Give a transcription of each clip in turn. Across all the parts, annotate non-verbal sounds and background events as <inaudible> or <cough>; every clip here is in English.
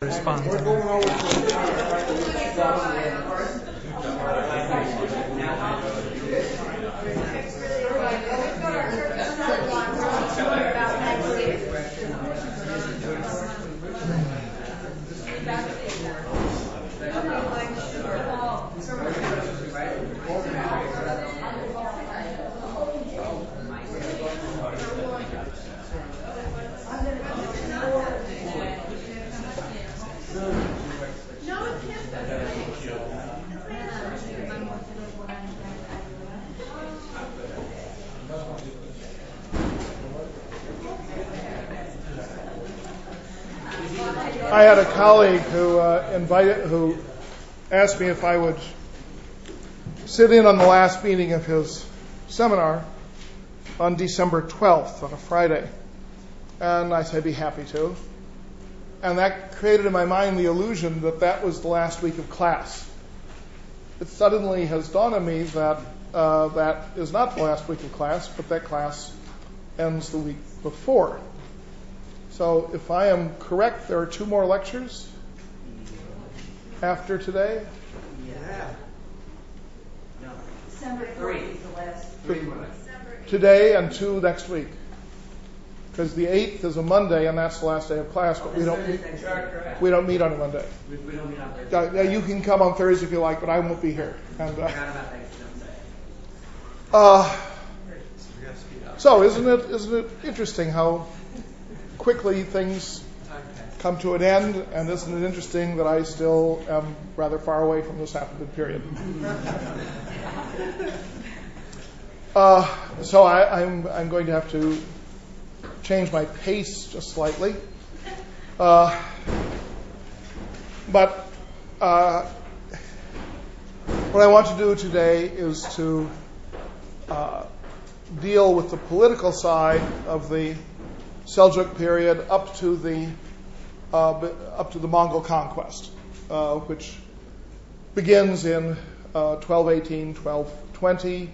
respond asked me if I would sit in on the last meeting of his seminar on December 12th, on a Friday. And I said I'd be happy to. And that created in my mind the illusion that that was the last week of class. It suddenly has dawned on me that uh, that is not the last week of class, but that class ends the week before. So if I am correct, there are two more lectures after today. Yeah. No. December Three. is the last. Three more. Today and two next week. Because the 8th is a Monday and that's the last day of class, but we don't meet, we don't meet on a Monday. We, we don't meet on Thursday. Uh, you can come on Thursday if you like, but I won't be here. And, uh, Forgot about Thanksgiving. uh, so isn't it isn't it interesting how quickly things come to an end, and isn't it interesting that I still am rather far away from this happened period? <laughs> Uh, so I, I'm I'm going to have to change my pace just slightly. Uh, but uh, what I want to do today is to uh, deal with the political side of the Seljuk period up to the up to the Mongol conquest, uh, which begins in uh, 1218, 1220,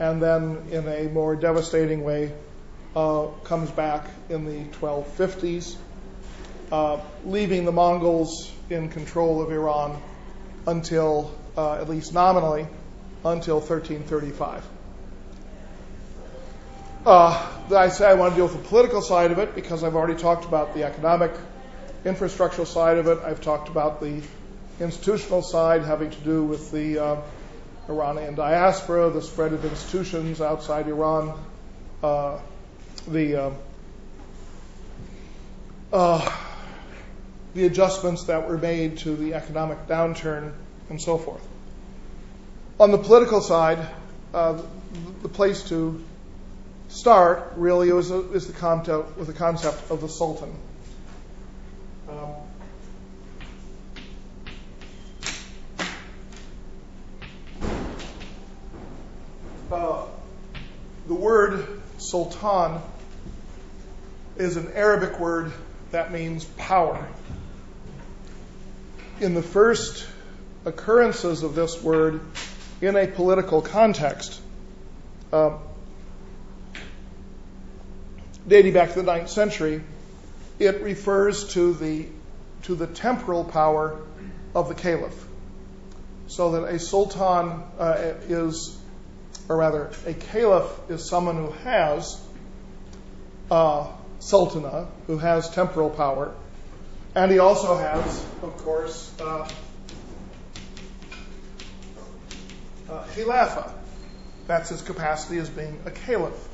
and then in a more devastating way uh, comes back in the 1250s, uh, leaving the Mongols in control of Iran until, uh, at least nominally, until 1335. Uh, I say I want to deal with the political side of it because I've already talked about the economic, infrastructural side of it. I've talked about the institutional side having to do with the uh, Iranian diaspora, the spread of institutions outside Iran, uh, the uh, uh, the adjustments that were made to the economic downturn, and so forth. On the political side, uh, the place to start really is, is the concept, with the concept of the Sultan. Um, uh, the word Sultan is an Arabic word that means power. In the first occurrences of this word in a political context, um, dating back to the ninth century, it refers to the to the temporal power of the caliph. So that a sultan uh, is, or rather, a caliph is someone who has uh, sultana, who has temporal power, and he also has, of course, uh, khilafa. That's his capacity as being a caliph.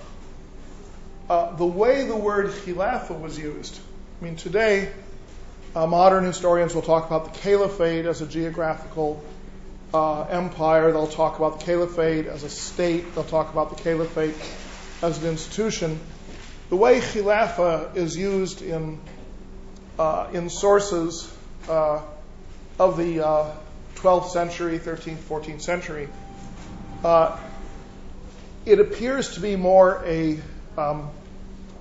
The way the word khilafa was used, I mean, today, uh, modern historians will talk about the caliphate as a geographical uh, empire. They'll talk about the caliphate as a state. They'll talk about the caliphate as an institution. The way khilafa is used in uh, in sources uh, of the 12th century, 13th, 14th century, uh, it appears to be more a um,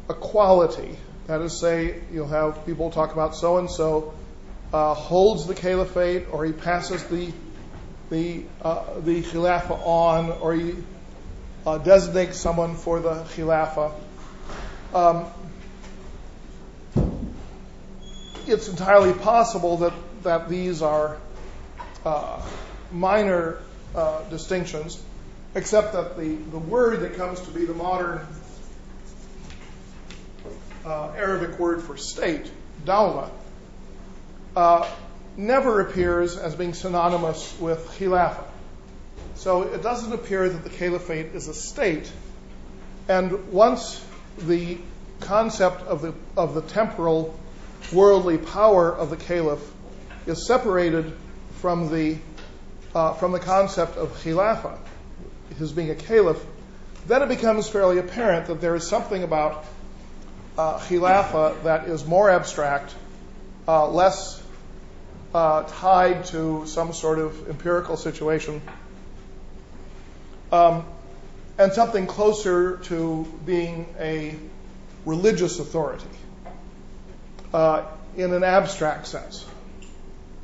a quality. That is, say, you'll have people talk about so and so holds the caliphate, or he passes the the uh, the khilafa on, or he uh, designates someone for the khilafa. Um, it's entirely possible that, that these are uh, minor uh, distinctions, except that the, the word that comes to be the modern Arabic word for state, dawla, uh, never appears as being synonymous with khilafah. So it doesn't appear that the caliphate is a state. And once the concept of the, of the temporal worldly power of the caliph is separated from the, uh, from the concept of khilafah, his being a caliph, then it becomes fairly apparent that there is something about uh, khilafah that is more abstract, uh, less uh, tied to some sort of empirical situation, um, and something closer to being a religious authority uh, in an abstract sense.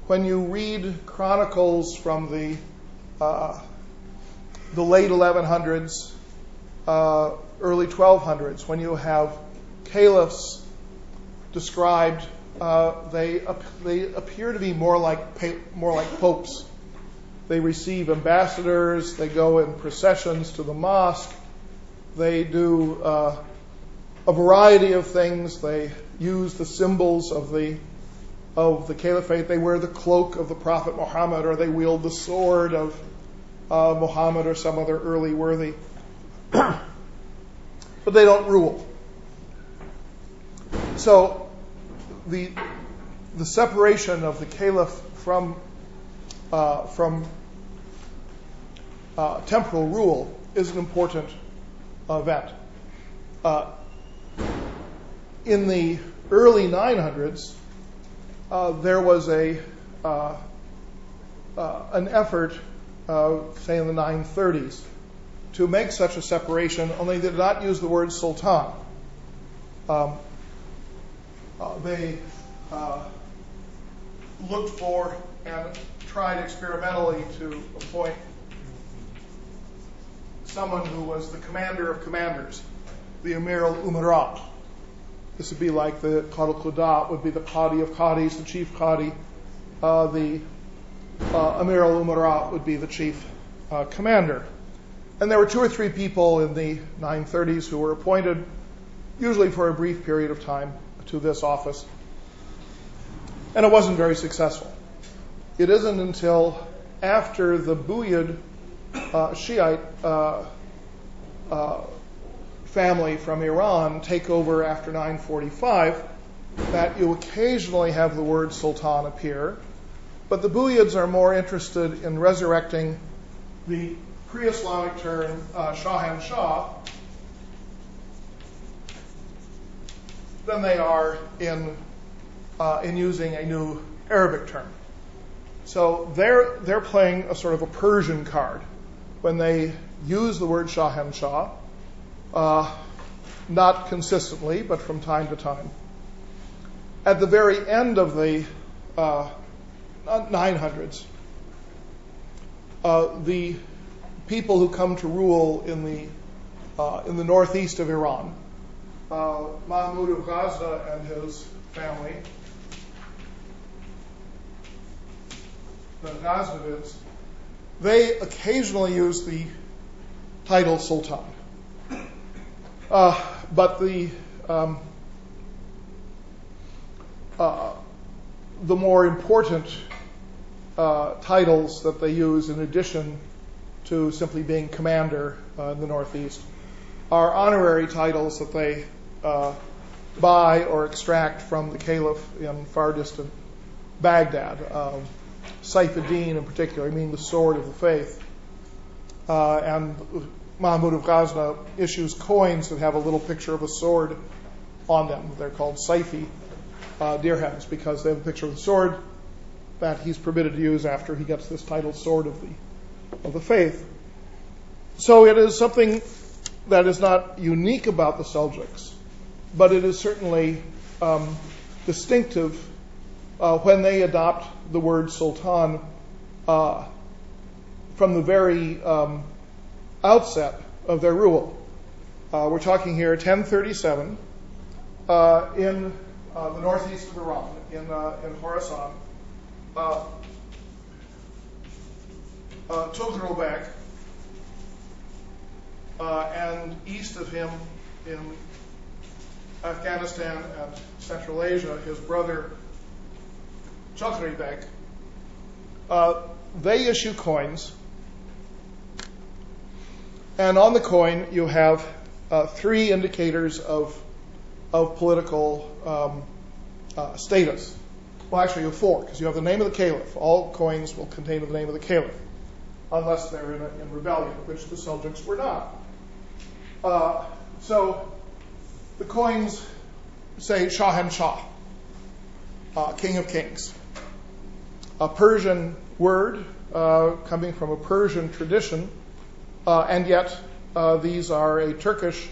When you read chronicles from the uh, the late 1100s, uh, early 1200s, when you have caliphs described, uh, they they appear to be more like more like popes. They receive ambassadors. They go in processions to the mosque. They do uh, a variety of things. They use the symbols of the of the caliphate. They wear the cloak of the Prophet Muhammad, or they wield the sword of uh, Muhammad or some other early worthy. <clears throat> but they don't rule. So the the separation of the caliph from uh, from uh, temporal rule is an important event. Uh, in the early 900s, uh, there was a uh, uh, an effort, say in the 930s, to make such a separation. Only they did not use the word sultan. Um, they looked for and tried experimentally to appoint someone who was the commander of commanders, the Amir al Umara. This would be like the Qadi al-Qudat would be the Qadi of Qadis, the chief Qadi. Uh, the uh, Amir al-Umara would be the chief uh, commander. And there were two or three people in the 930s who were appointed, usually for a brief period of time, to this office. And it wasn't very successful. It isn't until after the Buyid uh, Shiite uh, uh, family from Iran take over after 945 that you occasionally have the word sultan appear. But the Buyids are more interested in resurrecting the pre Islamic term uh, Shahan Shah than they are in, uh, in using a new Arabic term. So they're, they're playing a sort of a Persian card when they use the word Shahan Shah uh, not consistently, but from time to time. At the very end of the uh, 900s, uh, the people who come to rule in the uh, in the northeast of Iran, uh, Mahmud of Ghazna and his family, the Ghaznavids, they occasionally use the title Sultan. Uh, but the um, uh, the more important titles that they use in addition to simply being commander in the Northeast are honorary titles that they buy or extract from the caliph in far distant Baghdad. Um, Saifuddin in particular, I mean the sword of the faith. Uh, and Mahmud of Ghazna issues coins that have a little picture of a sword on them. They're called Saifi uh, dirhams because they have a picture of the sword that he's permitted to use after he gets this title, Sword of the, of the Faith. So it is something that is not unique about the Seljuks, but it is certainly um, distinctive uh, when they adopt the word sultan uh, from the very um, outset of their rule. Uh, we're talking here 1037. Uh, in uh, the northeast of Iran, in, uh, in Khorasan, uh, and east of him in Afghanistan and Central Asia, his brother Chakri Bek, uh, they issue coins. And on the coin, you have uh, three indicators of, of political um, uh, status. Well, actually, you have four, because you have the name of the caliph. All coins will contain the name of the caliph, unless they're in, rebellion, which the Seljuks were not. So the coins say Shahanshah, uh, King of Kings. A Persian word uh, coming from a Persian tradition, uh, and yet uh, these are a Turkish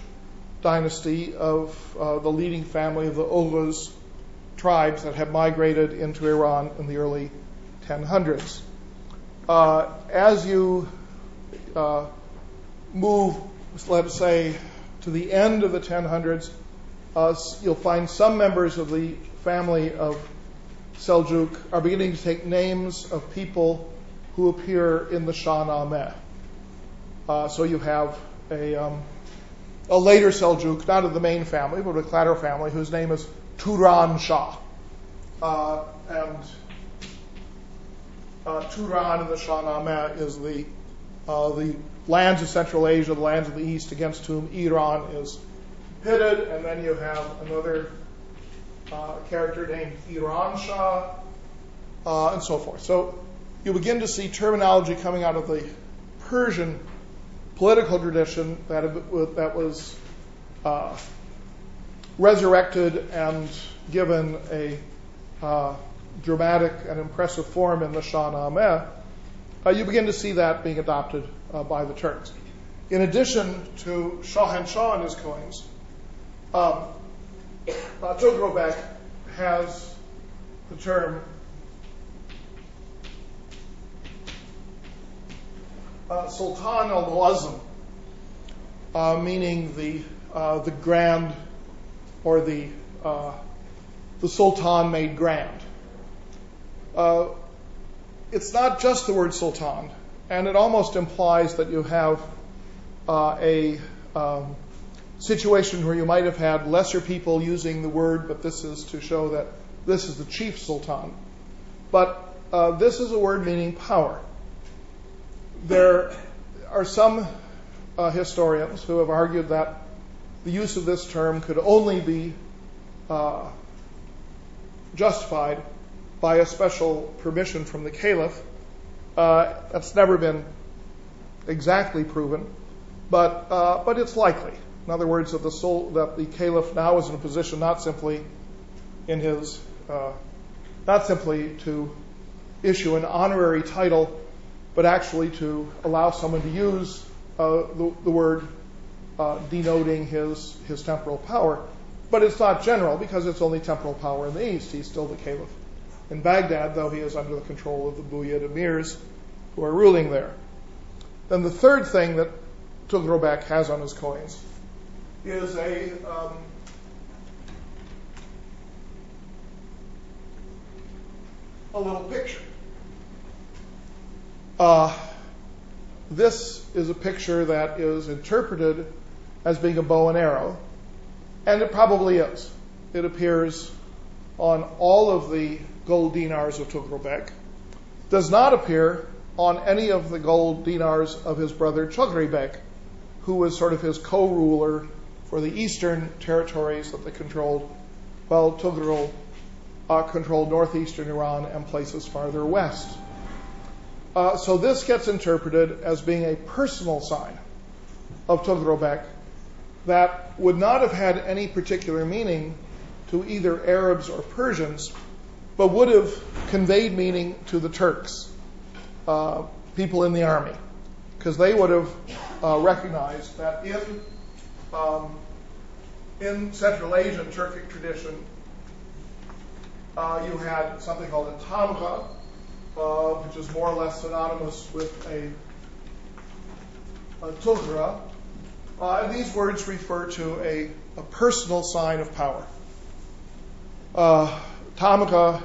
dynasty of uh, the leading family of the Oghuz tribes that have migrated into Iran in the early 1000s. Uh, as you move, let's say, to the end of the 1000s, uh, you'll find some members of the family of Seljuk are beginning to take names of people who appear in the Shahnameh. Uh, so you have a, um, a later Seljuk, not of the main family, but the Kladder family, whose name is Turan Shah. Uh, and uh, Turan in the Shahnameh is the, uh, the lands of Central Asia, the lands of the East against whom Iran is pitted, and then you have another uh, character named Iran Shah, uh, and so forth. So you begin to see terminology coming out of the Persian political tradition that, that was uh, resurrected and given a uh, dramatic and impressive form in the Shahnameh. Uh, you begin to see that being adopted by the Turks. In addition to Shahanshah and Shah and his coins, um, uh, has the term uh, Sultan al Muazzam, uh, meaning the uh, the grand or the uh, the Sultan made grand. Uh, it's not just the word Sultan, and it almost implies that you have uh, a um, situation where you might have had lesser people using the word, but this is to show that this is the chief sultan. But uh, this is a word meaning power. There are some uh, historians who have argued that the use of this term could only be justified by a special permission from the caliph. Uh, that's never been exactly proven, but uh, but it's likely. In other words, that the, caliph now is in a position not simply in his, uh, not simply to issue an honorary title, but actually to allow someone to use uh, the, word uh, denoting his, his temporal power. But it's not general because it's only temporal power in the east. He's still the caliph in Baghdad, though he is under the control of the Buyid emirs who are ruling there. Then the third thing that Tughrobek has on his coins is a um, a little picture. Uh, this is a picture that is interpreted as being a bow and arrow, and it probably is. It appears on all of the gold dinars of Tughrobek. Does not appear on any of the gold dinars of his brother Chaghribek, who was sort of his co-ruler for the eastern territories that they controlled, while Tughril uh, controlled northeastern Iran and places farther west. Uh, so this gets interpreted as being a personal sign of Tughrobek that would not have had any particular meaning to either Arabs or Persians, but would have conveyed meaning to the Turks, uh, people in the army, because they would have uh, recognized that in um, in Central Asian Turkic tradition, uh, you had something called a tamgha, uh, which is more or less synonymous with a, a tughra. Uh, and these words refer to a, a personal sign of power. Tamgha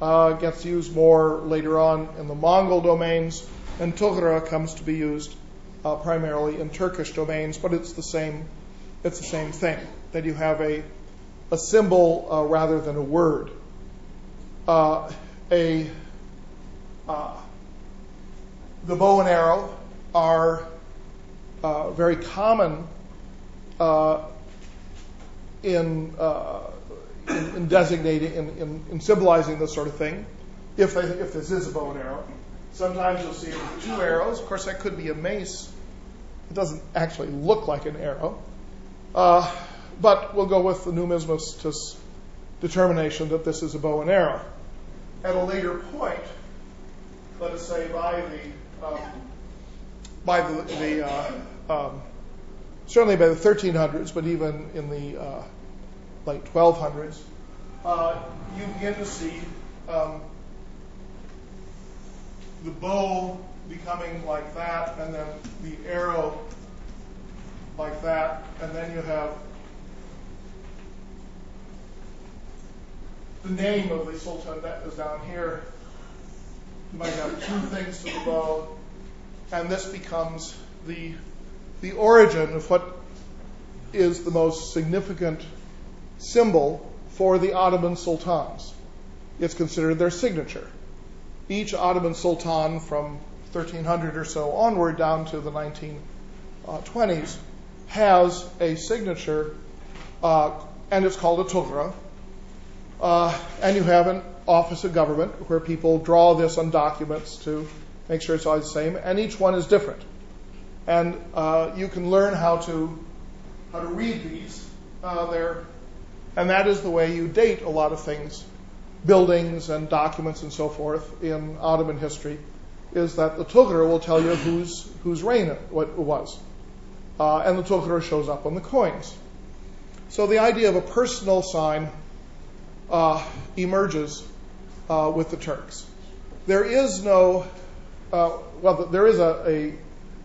uh, gets used more later on in the Mongol domains, and Tughra comes to be used uh, primarily in Turkish domains, but it's the same. It's the same thing that you have a a symbol uh, rather than a word. Uh, a uh, the bow and arrow are uh, very common in, uh, in, in designating in, in, in, symbolizing this sort of thing. If if this is a bow and arrow, sometimes you'll see it with two arrows. Of course, that could be a mace. It doesn't actually look like an arrow. Uh, but we'll go with the numismatist's determination that this is a bow and arrow. At a later point, let us say by the um, by the, the uh, um, certainly by the 1300s, but even in the uh, late 1200s, uh, you begin to see um, the bow becoming like that, and then the arrow like that, and then you have the name of the sultan that is down here. You might have two things to the bow, and this becomes the the origin of what is the most significant symbol for the Ottoman sultans. It's considered their signature. Each Ottoman sultan from 1300 or so onward down to the 1920s has a signature, uh, and it's called a tughra, uh, and you have an office of government where people draw this on documents to make sure it's always the same, and each one is different. And uh, you can learn how to how to read these. Uh, there, and that is the way you date a lot of things, buildings and documents and so forth in Ottoman history. Is that the tughra will tell you whose whose reign it, was, uh, and the tughra shows up on the coins. So the idea of a personal sign uh, emerges uh, with the Turks. There is no, uh, well, there is a, a,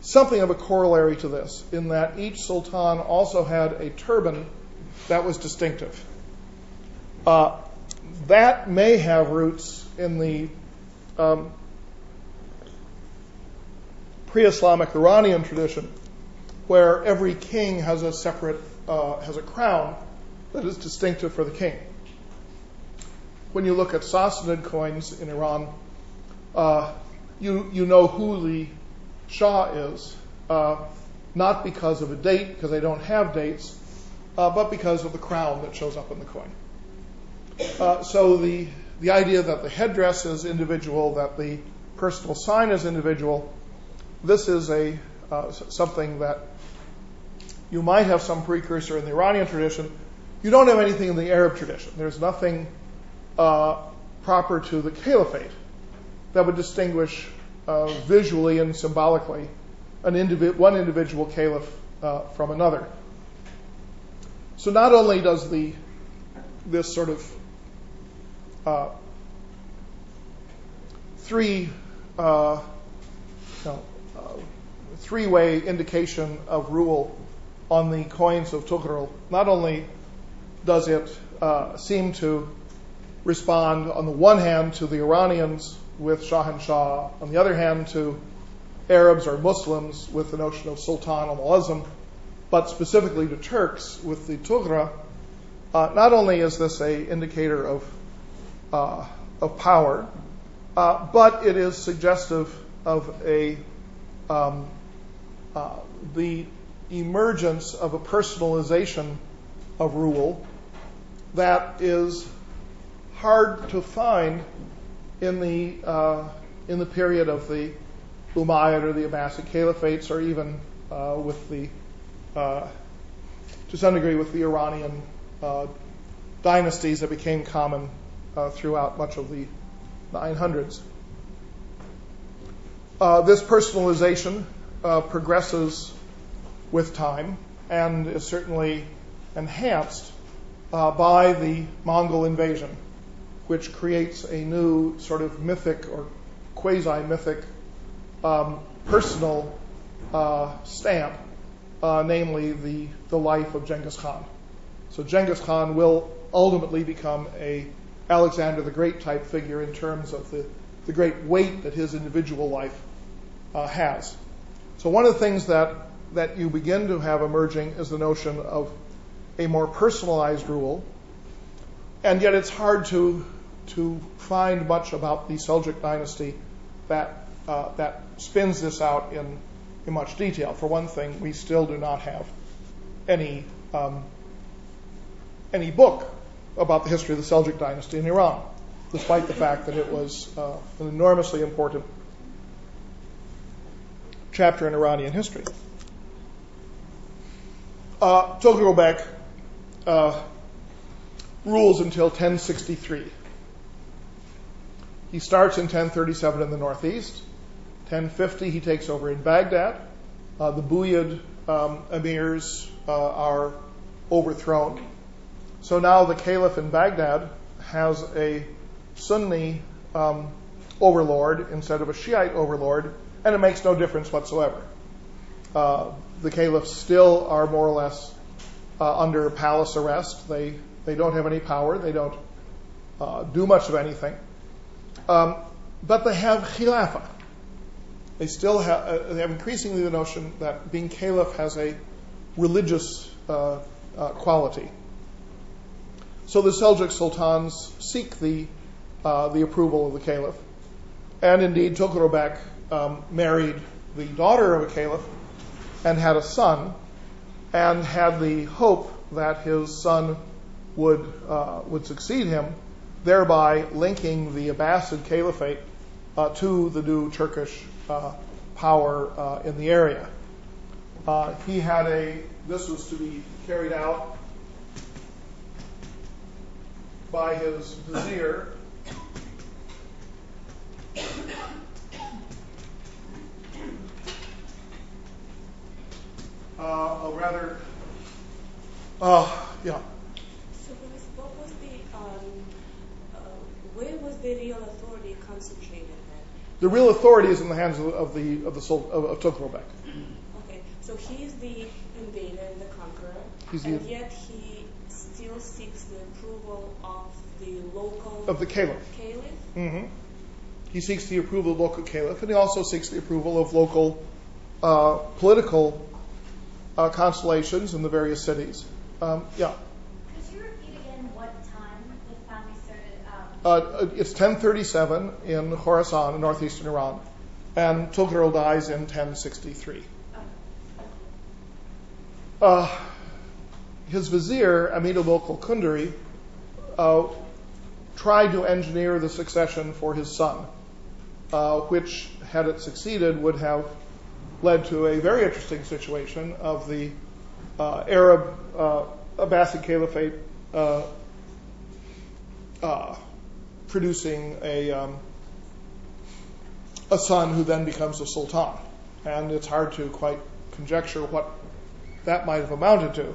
something of a corollary to this in that each sultan also had a turban that was distinctive. Uh, that may have roots in the um, pre-Islamic Iranian tradition, where every king has a separate uh, has a crown that is distinctive for the king when you look at Sassanid coins in Iran, uh, you, you know who the Shah is, not because of a date, because they don't have dates, uh, but because of the crown that shows up on the coin. Uh, so the, the idea that the headdress is individual, that the personal sign is individual, this is a uh, something that you might have some precursor in the Iranian tradition. You don't have anything in the Arab tradition. There's nothing uh, proper to the caliphate that would distinguish uh, visually and symbolically an indivi- one individual caliph uh, from another. So not only does the this sort of uh, three uh, no, uh, three-way indication of rule on the coins of Tughril, not only does it seem to respond, on the one hand, to the Iranians with Shahanshah, on the other hand, to Arabs or Muslims with the notion of Sultan al-Muazzam, but specifically to Turks with the Tughra, uh, not only is this a indicator of uh, of power, uh, but it is suggestive of a um, the emergence of a personalization of rule that is hard to find in the in the period of the Umayyad or the Abbasid caliphates, or even with the to some degree with the Iranian uh, dynasties that became common uh, throughout much of the 900s. Uh, this personalization progresses with time and is certainly enhanced by the Mongol invasion which creates a new sort of mythic or quasi-mythic um, personal uh, stamp, uh, namely the, the life of Genghis Khan. So Genghis Khan will ultimately become a Alexander the Great type figure in terms of the, great weight that his individual life uh, has. So one of the things that that you begin to have emerging is the notion of a more personalized rule, and yet it's hard to to find much about the Seljuk dynasty that uh, that spins this out in in much detail. For one thing, we still do not have any um, any book about the history of the Seljuk dynasty in Iran, despite the fact that it was uh, an enormously important chapter in Iranian history. Uh, Toghrobek uh, rules until 1063. He starts in 1037 in the northeast. 1050 he takes over in Baghdad. Uh, the Buyid um, emirs uh, are overthrown. So now the caliph in Baghdad has a Sunni um, overlord instead of a Shiite overlord, and it makes no difference whatsoever. Uh, the caliphs still are more or less uh, under palace arrest. They they don't have any power. They don't uh, do much of anything. Um, but they have khilafah. They still have uh, they have increasingly the notion that being caliph has a religious uh, uh, quality. So the Seljuk sultans seek the uh, the approval of the caliph, and indeed Toghrobek um, married the daughter of a caliph and had a son, and had the hope that his son would uh, would succeed him, thereby linking the Abbasid Caliphate uh, to the new Turkish power uh, in the area. Uh, he had a this was to be carried out by his vizier. Uh, a rather, uh, yeah. So, what was the, um, uh, where was the real authority concentrated? The real authority is in the hands of, of the of the of, of Tughlaq. Okay, so he is the invader and the conqueror, He's the- and yet he still seeks the approval of the local of the caliph. caliph. Mm-hmm. He seeks the approval of local caliph, and he also seeks the approval of local uh, political uh, constellations in the various cities. Um, yeah, Could you repeat again what time the family started? Um, uh, it's 1037 in Khorasan, in northeastern Iran, and Tughril dies in 1063. Uh, his vizier, Amid al-Mulk al-Kundari, uh, tried to engineer the succession for his son, uh, which, had it succeeded, would have led to a very interesting situation of the uh, Arab uh, Abbasid Caliphate uh, uh, producing a um, a son who then becomes a sultan, and it's hard to quite conjecture what that might have amounted to.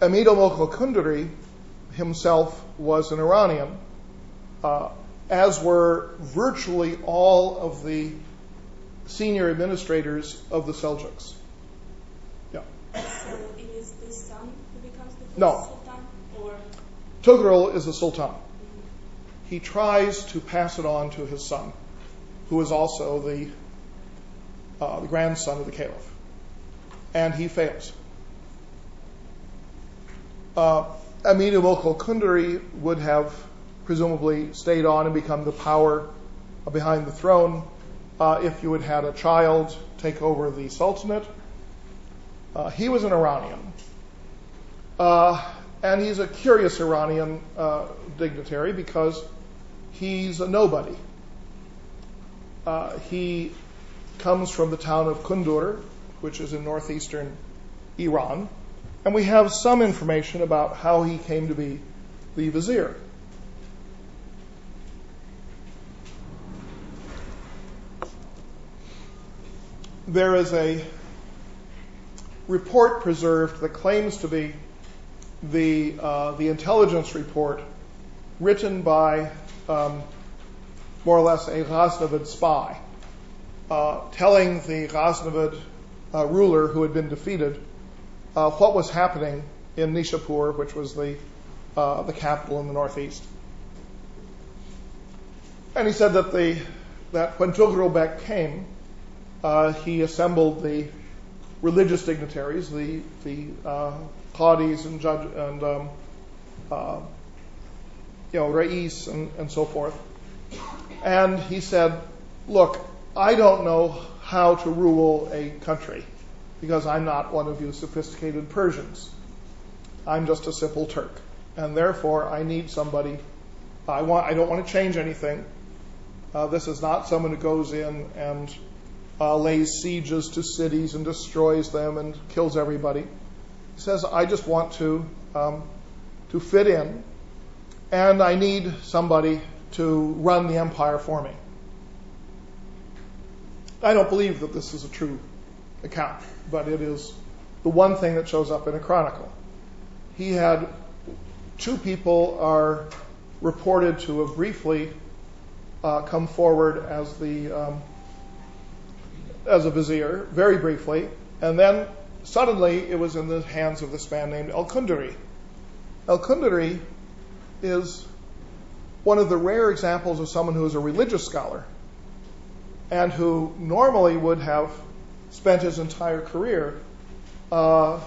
Amid al-Mulk al-Kundari himself was an Iranian, uh, as were virtually all of the senior administrators of the Seljuks. Yeah. So it is the son who becomes the first No. sultan, or Tughril is a sultan. He tries to pass it on to his son, who is also the, uh, grandson of the caliph. And he fails. Uh, Amid al-Mulk would have presumably stayed on and become the power behind the throne uh, if you had had a child take over the sultanate. He was an Iranian. And he's a curious Iranian dignitary because he's a nobody. Uh, he comes from the town of Kundur, which is in northeastern Iran, and we have some information about how he came to be the vizier. There is a report preserved that claims to be the uh, the intelligence report written by more or less a Ghaznavid spy, uh, telling the Ghaznavid uh, ruler who had been defeated uh, what was happening in Nishapur, which was the the capital in the northeast. And he said that the that when Tughrobek came, he assembled the religious dignitaries, the the qadis and judge and um, uh, you know rais and, and so forth. And he said, "Look, I don't know how to rule a country because I'm not one of you sophisticated Persians. I'm just a simple Turk, and therefore I need somebody. I want. I don't want to change anything. Uh, this is not someone who goes in and uh, lays sieges to cities and destroys them and kills everybody. He says, I just want to um, to fit in, and I need somebody to run the empire for me. I don't believe that this is a true account, but it is the one thing that shows up in a chronicle. He had two people are reported to have briefly uh, come forward as the um, as a vizier, very briefly, and then suddenly it was in the hands of this man named Al-Kundari. Al-Kundari is one of the rare examples of someone who is a religious scholar and who normally would have spent his entire career, uh,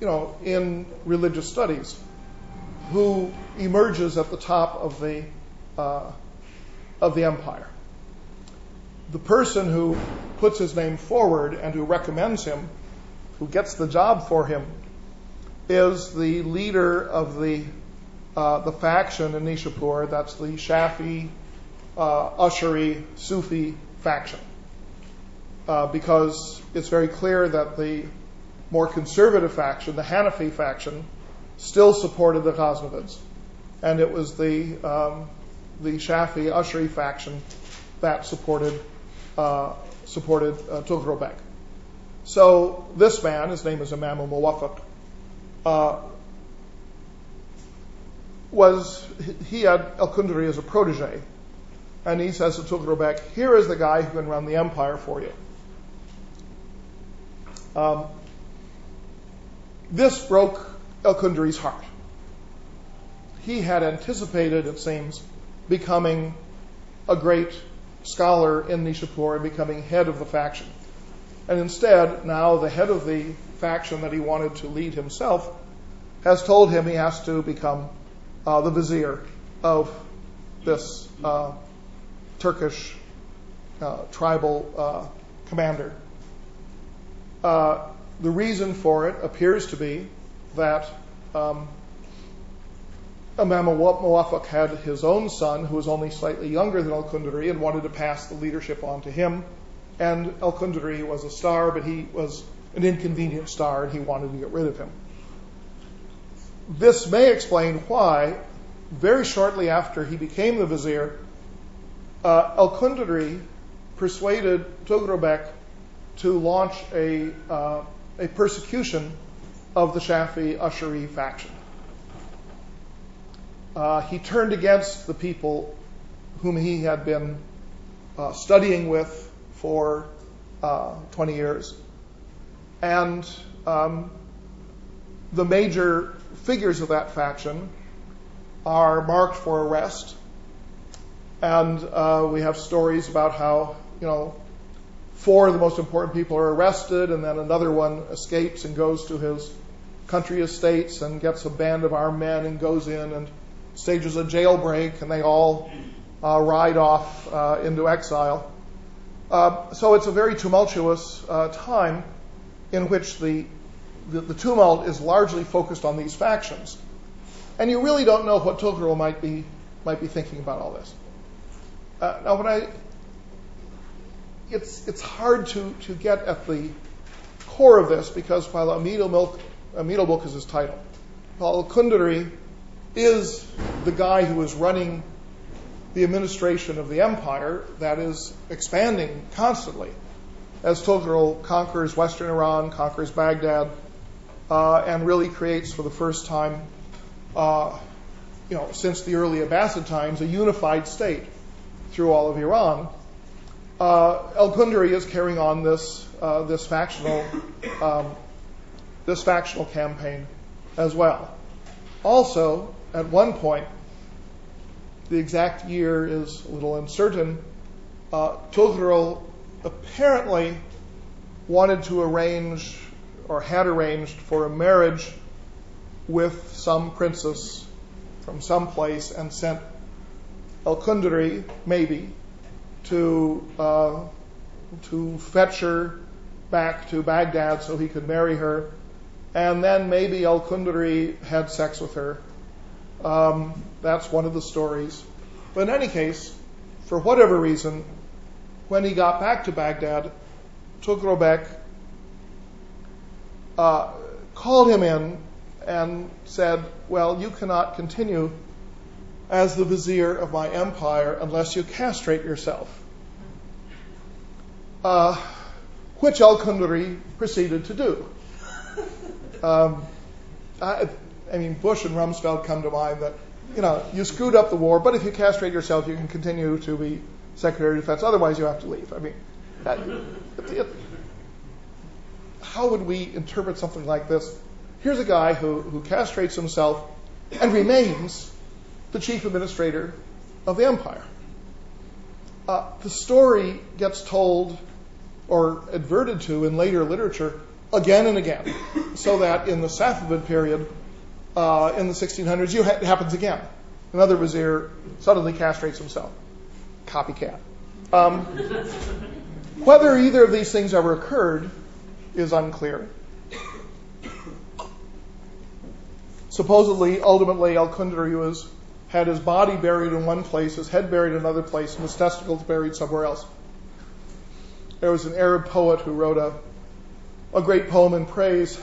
you know, in religious studies, who emerges at the top of the uh, of the empire. The person who puts his name forward and who recommends him, who gets the job for him, is the leader of the the faction in Nishapur. That's the Shafi, uh, Ashari, Sufi faction, uh, because it's very clear that the more conservative faction, the Hanafi faction, still supported the Ghaznavids, and it was the um, the Shafi Ashari faction that supported uh, supported uh, Tughrobek. So this man, his name is Imam al-Muwaffaq, uh, was he had al-Kundari as a protege, and he says to Tughrobek, "Here is the guy who can run the empire for you." Um, this broke al-Kundari's heart. He had anticipated, it seems, becoming a great scholar in Nishapur and becoming head of the faction. And instead, now the head of the faction that he wanted to lead himself has told him he has to become the vizier of this uh, Turkish uh, tribal uh, commander. Uh, the reason for it appears to be that um, Imam Muwaffaq had his own son, who was only slightly younger than Al-Kundari, and wanted to pass the leadership on to him. And Al-Kundari was a star, but he was an inconvenient star, and he wanted to get rid of him. This may explain why, very shortly after he became the vizier, uh, Al-Kundari persuaded Tughrobek to launch a, uh, a persecution of the Shafi Ashari faction uh, he turned against the people whom he had been uh, studying with for uh, 20 years. And um, the major figures of that faction are marked for arrest. And uh, we have stories about how, you know, four of the most important people are arrested, and then another one escapes and goes to his country estates and gets a band of armed men and goes in and stages a jailbreak, and they all uh, ride off uh, into exile. Uh, so it's a very tumultuous uh, time in which the, the, the tumult is largely focused on these factions, and you really don't know what Tughril might be might be thinking about all this. Uh, now, when I it's it's hard to to get at the core of this because while Amid al-Mulk, Amid is his title, while Kundari is the guy who is running the administration of the empire that is expanding constantly as Tughril conquers western Iran, conquers Baghdad, and really creates for the first time, uh, you know, since the early Abbasid times, a unified state through all of Iran. Uh, Al-Kundari is carrying on this uh, this factional um, this factional campaign as well. also, at one point, the exact year is a little uncertain, uh, Tughril apparently wanted to arrange or had arranged for a marriage with some princess from some place and sent Al-Kundari, maybe, to uh, to fetch her back to Baghdad so he could marry her. And then maybe Al Kundari had sex with her. Um, that's one of the stories. But in any case, for whatever reason, when he got back to Baghdad, Tughrilbek uh, called him in and said, Well, you cannot continue as the vizier of my empire unless you castrate yourself. Uh, which Al Kundari proceeded to do. Um, I, I, mean, Bush and Rumsfeld come to mind that, you know, you screwed up the war, but if you castrate yourself, you can continue to be Secretary of Defense. Otherwise, you have to leave. I mean, that, it, it, how would we interpret something like this? Here's a guy who, who castrates himself and remains the chief administrator of the empire. Uh, the story gets told or adverted to in later literature again and again, so that in the Safavid period, uh, in the 1600s, you ha- it happens again. Another vizier suddenly castrates himself. Copycat. Um, whether either of these things ever occurred is unclear. Supposedly, ultimately, Al Kundari was had his body buried in one place, his head buried in another place, and his testicles buried somewhere else. There was an Arab poet who wrote a, a great poem in praise,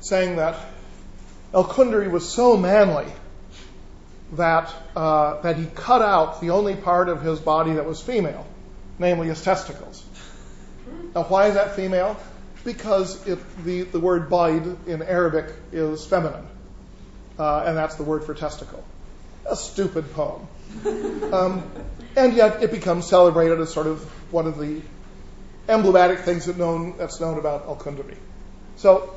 saying that Al Kundari was so manly that, uh, that he cut out the only part of his body that was female, namely his testicles. Now, why is that female? Because it, the, the word baid in Arabic is feminine, uh, and that's the word for testicle. A stupid poem. Um, and yet it becomes celebrated as sort of one of the emblematic things that known, that's known about Al Kundari. So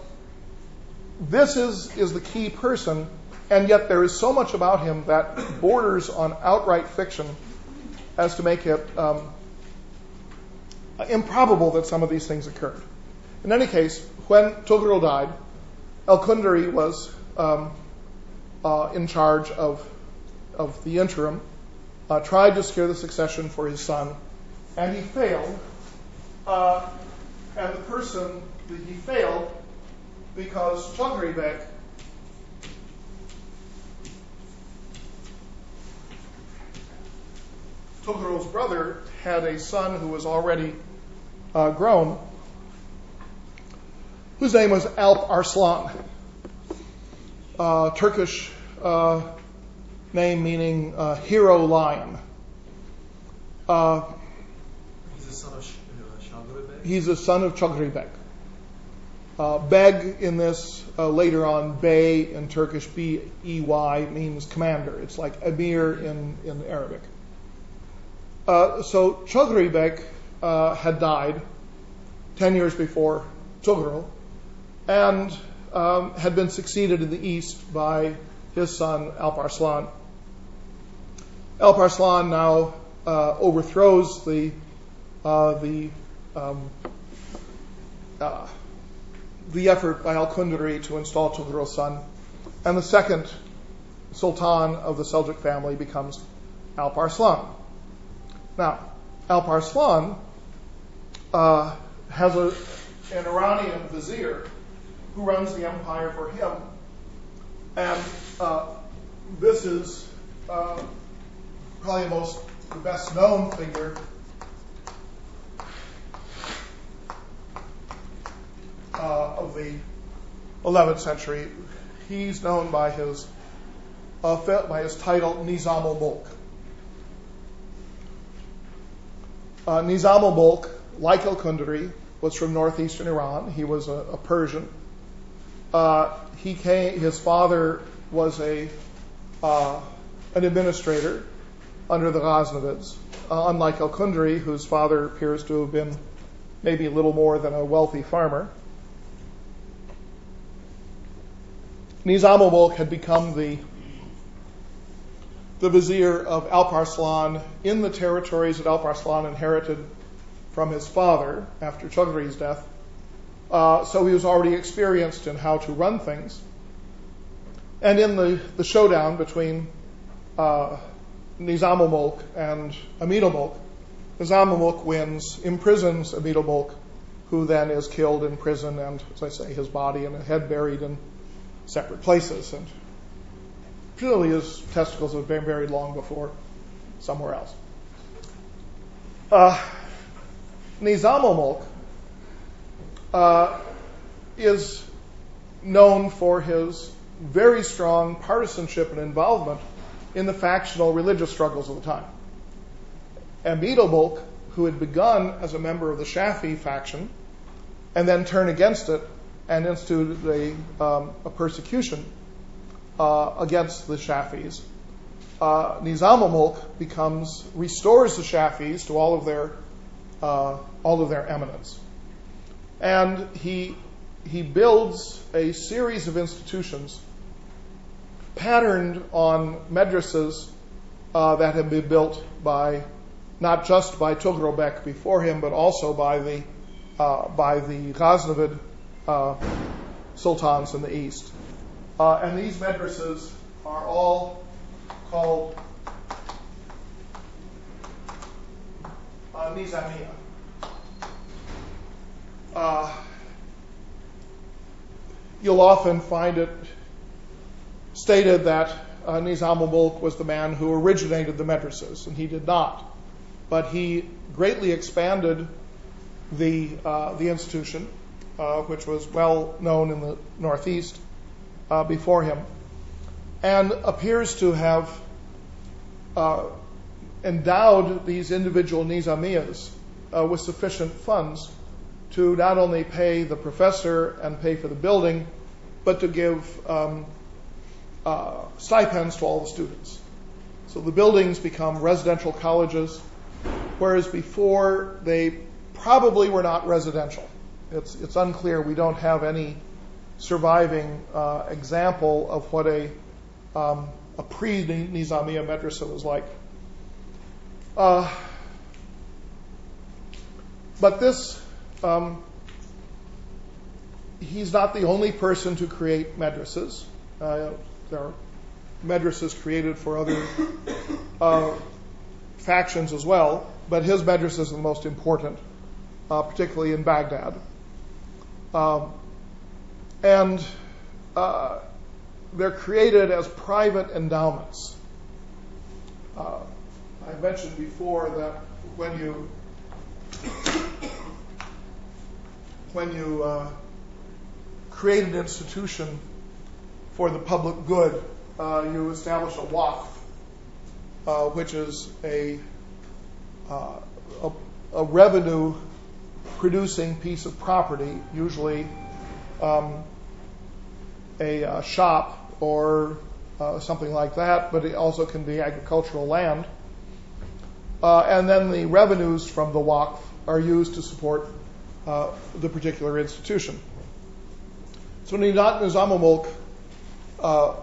this is, is the key person, and yet there is so much about him that borders on outright fiction as to make it um, improbable that some of these things occurred. In any case, when Tughril died, Al Kundari was um, uh, in charge of, of the interim uh, tried to secure the succession for his son, and he failed. Uh, and the person that he failed because Chagri Tughril's brother, had a son who was already uh, grown, whose name was Alp Arslan, uh, Turkish uh, name meaning uh, hero lion. Uh, he's a son of Sh- He's a son of Chagribek. Uh, Beg in this, uh, later on, Bey in Turkish, B E Y, means commander. It's like Emir in, in Arabic. Uh, so Chagribek uh, had died 10 years before Tughril and um, had been succeeded in the east by his son Alp Arslan. Alp Arslan now uh, overthrows the uh, the um, uh, the effort by Al Kundari to install Tughril's son, and the second sultan of the Seljuk family becomes Alp Arslan. Now, Alp Arslan uh, has a, an Iranian vizier who runs the empire for him, and uh, this is uh, probably the most the best known figure uh, of the 11th century. He's known by his uh, by his title Nizam al-Mulk. Uh, Nizam al-Mulk, like al-Kundari, was from northeastern Iran. He was a, Persian. Uh, he came. His father was a uh, an administrator under the Ghaznavids, uh, unlike al-Kundari, whose father appears to have been maybe little more than a wealthy farmer. Nizam ul-Mulk had become the the vizier of Alp Arslan in the territories that Alp Arslan inherited from his father after Chagri's death. Uh, so he was already experienced in how to run things. And in the, the showdown between uh, Nizam ul-Mulk and Amid ul-Mulk, Nizam ul-Mulk wins, imprisons Amid ul-Mulk, who then is killed in prison, and as I say, his body and head buried in separate places. And Presumably his testicles have been buried long before somewhere else. Uh, Nizam ul-Mulk uh, is known for his very strong partisanship and involvement in the factional religious struggles of the time. Amid ul-Mulk, who had begun as a member of the Shafi faction and then turned against it and instituted a, um, persecution uh, against the Shafis. Uh, Nizam al-Mulk becomes restores the Shafis to all of their all of their eminence, and he he builds a series of institutions patterned on madrasas uh, that had been built by not just by Tughrilbek before him, but also by the uh, by the Ghaznavid uh, sultans in the east. Uh, and these madrasas are all called uh. Uh, you'll often find it stated that uh, Nizam al-Mulk was the man who originated the madrasas, and he did not. But he greatly expanded the, uh, the institution, uh, which was well known in the Northeast, uh, before him and appears to have uh, endowed these individual nizamiyas uh, with sufficient funds to not only pay the professor and pay for the building, but to give um, uh, stipends to all the students. So the buildings become residential colleges, whereas before they probably were not residential. It's, it's unclear. We don't have any surviving uh, example of what a, um, a pre Nizamiya madrasa was like. Uh, but this, um, he's not the only person to create madrasas. Uh, there are madrasas created for other uh, factions as well, but his madrasa is the most important, particularly in Baghdad. Um, and they're created as private endowments. I mentioned before that when you when you uh, create an institution for the public good, uh, you establish a waqf, uh, which is a, uh, a, a revenue producing piece of property, usually um, a shop or something like that, but it also can be agricultural land. Uh, and then the revenues from the waqf are used to support uh, the particular institution. So Nizam al-Mulk uh,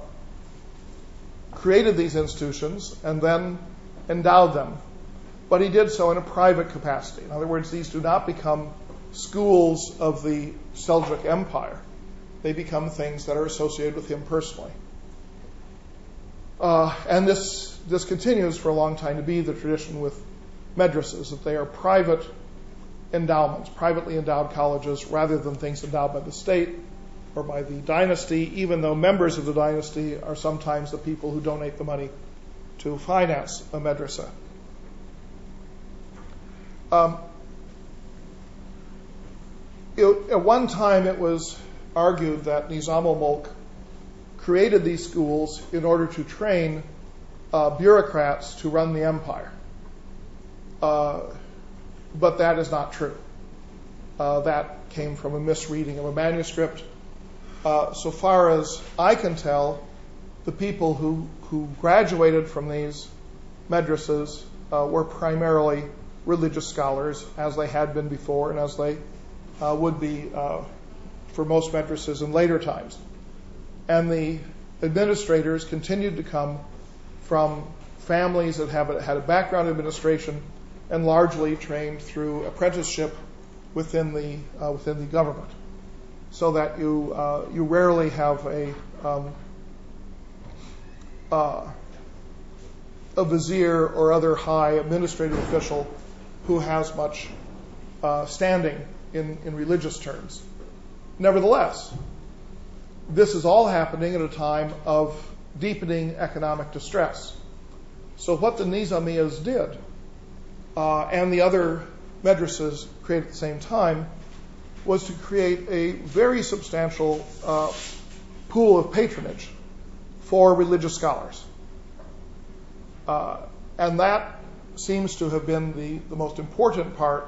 created these institutions and then endowed them. But he did so in a private capacity. In other words, these do not become schools of the Seljuk Empire they become things that are associated with him personally. Uh, and this, this continues for a long time to be the tradition with madrasas, that they are private endowments, privately endowed colleges, rather than things endowed by the state or by the dynasty, even though members of the dynasty are sometimes the people who donate the money to finance a madrasa. Um, it, at one time, it was argued that Nizam ul Mulk created these schools in order to train bureaucrats to run the empire. Uh, but that is not true. Uh, that came from a misreading of a manuscript. Uh, so far as I can tell, the people who, who graduated from these madrasas uh, were primarily religious scholars, as they had been before and as they uh, would be for most madrasas in later times. and the administrators continued to come from families that had a background in administration and largely trained through apprenticeship within the uh, within the government, so that you uh, you rarely have a um, uh, a vizier or other high administrative official who has much standing in, in religious terms. Nevertheless, this is all happening at a time of deepening economic distress. So what the Nizamiyas did, uh, and the other madrasas created at the same time, was to create a very substantial uh, pool of patronage for religious scholars. Uh, and that seems to have been the, the most important part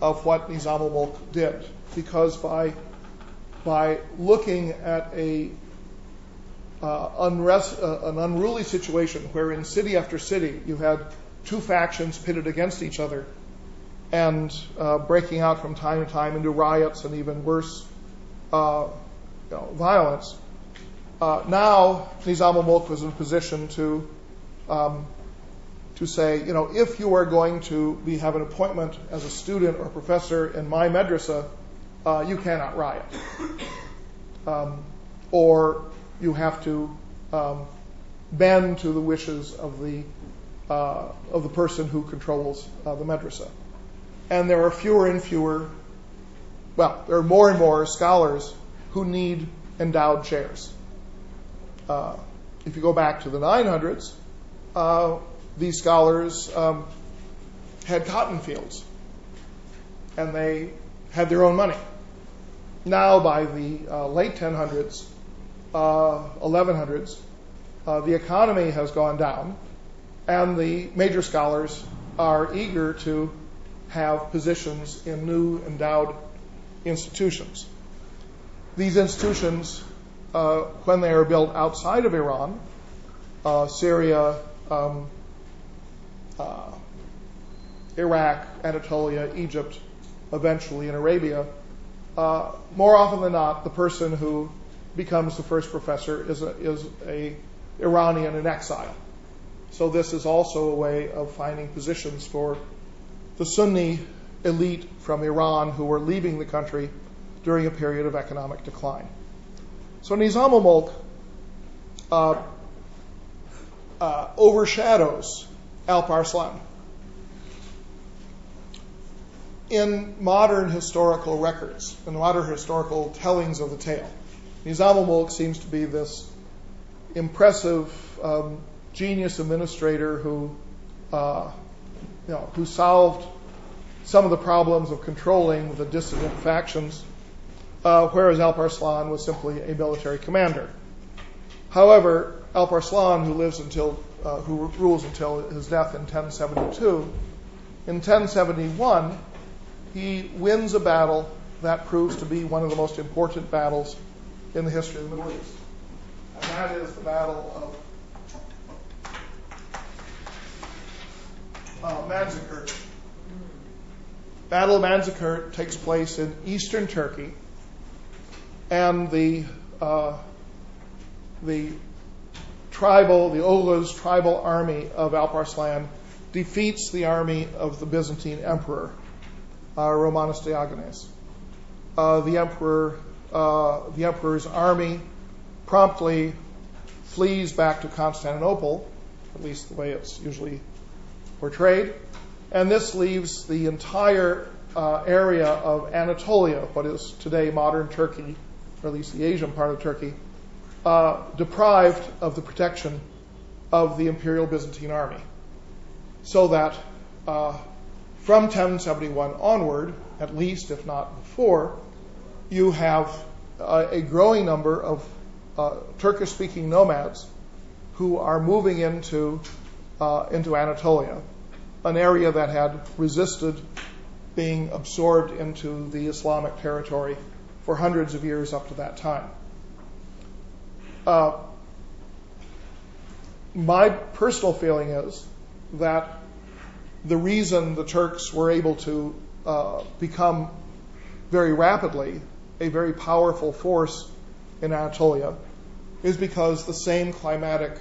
of what Nizam al Mulk did, because by, by looking at a an unruly situation where in city after city you had two factions pitted against each other and uh, breaking out from time to time into riots and even worse uh, violence. Uh, now Nizam al-Mulk was in a position to um, to say, you know, if you are going to be have an appointment as a student or professor in my madrasa, uh, you cannot riot, um, or you have to um, bend to the wishes of the uh, of the person who controls uh, the madrasa. And there are fewer and fewer, well, there are more and more scholars who need endowed chairs. Uh, if you go back to the 900s, uh, these scholars um, had cotton fields and they had their own money. Now, by the late 1000s, 1100s, uh, uh, the economy has gone down, and the major scholars are eager to have positions in new endowed institutions. These institutions, uh, when they are built outside of Iran, Syria, um, Iraq, Anatolia, Egypt, eventually in Arabia, more often than not, the person who becomes the first professor is a, is a Iranian in exile. So this is also a way of finding positions for the Sunni elite from Iran who were leaving the country during a period of economic decline. So Nizam al-Mulk uh, uh, overshadows Alp Arslan. In modern historical records, in modern historical tellings of the tale, Nizam al-Mulk seems to be this impressive um, genius administrator who, uh, you know, who solved some of the problems of controlling the dissident factions, uh, whereas Alp Arslan was simply a military commander. However, Alp Arslan, who lives until uh, who rules until his death in 1072, in 1071 he wins a battle that proves to be one of the most important battles in the history of the Middle East. And that is the Battle of uh, Manzikert. Battle of Manzikert takes place in eastern Turkey, and the uh, the tribal, the Oghuz tribal army of Alp Arslan defeats the army of the Byzantine emperor, uh, Romanus Diogenes. Uh, the emperor, uh, the emperor's army promptly flees back to Constantinople, at least the way it's usually portrayed, and this leaves the entire uh, area of Anatolia, what is today modern Turkey, or at least the Asian part of Turkey, uh, deprived of the protection of the imperial Byzantine army. So that uh, from 1071 onward, at least if not before, you have uh, a growing number of uh, Turkish speaking nomads who are moving into, uh, into Anatolia, an area that had resisted being absorbed into the Islamic territory for hundreds of years up to that time. Uh, my personal feeling is that the reason the Turks were able to uh, become very rapidly a very powerful force in Anatolia is because the same climatic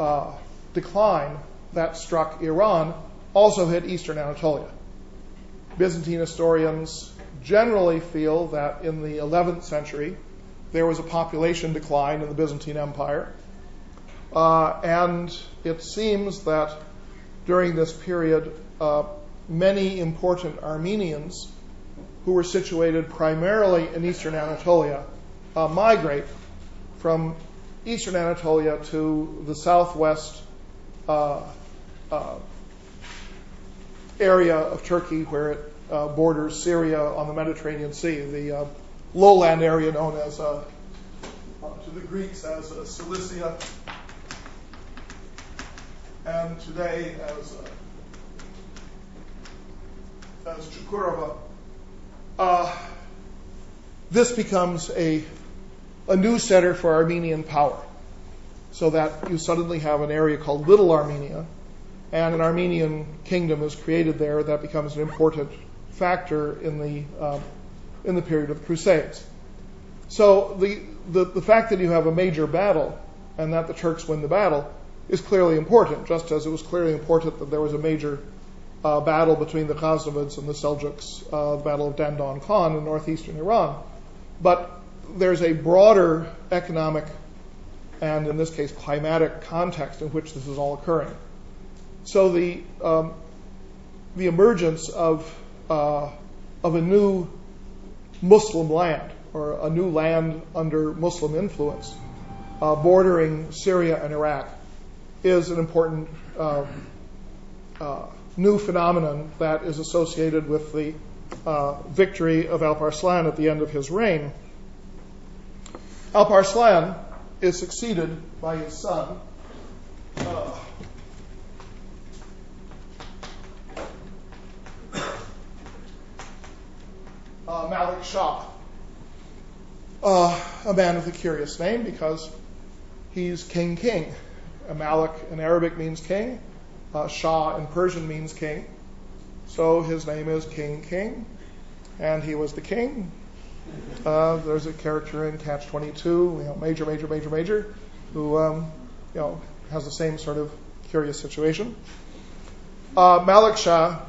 uh, decline that struck Iran also hit eastern Anatolia. Byzantine historians generally feel that in the 11th century there was a population decline in the Byzantine Empire. Uh, and it seems that during this period, uh, many important Armenians who were situated primarily in eastern Anatolia uh, migrate from eastern Anatolia to the southwest uh, uh, area of Turkey where it uh, borders Syria on the Mediterranean Sea, the uh, lowland area known as, uh, to the Greeks as Cilicia, and today as as Chukurova. This becomes a a new center for Armenian power, so that you suddenly have an area called Little Armenia, and an Armenian kingdom is created there that becomes an important factor in the um, in the period of the Crusades. So the, the the fact that you have a major battle and that the Turks win the battle is clearly important, just as it was clearly important that there was a major uh, battle between the Ghaznavids and the Seljuks, uh, the Battle of Dandanqan in northeastern Iran. But there's a broader economic and, in this case, climatic context in which this is all occurring. So the um, the emergence of uh, of a new Muslim land or a new land under Muslim influence, uh, bordering Syria and Iraq, is an important uh, uh new phenomenon that is associated with the uh, victory of Alp-Arslan at the end of his reign. Alp-Arslan is succeeded by his son, uh, uh, Malik Shah, a man with a curious name because he's King King. Malik in Arabic means king, uh, Shah in Persian means king. So his name is King King, and he was the king. Uh, there's a character in Catch 22, you know, Major, Major, Major, Major, who um, you know has the same sort of curious situation. Uh, Malik Shah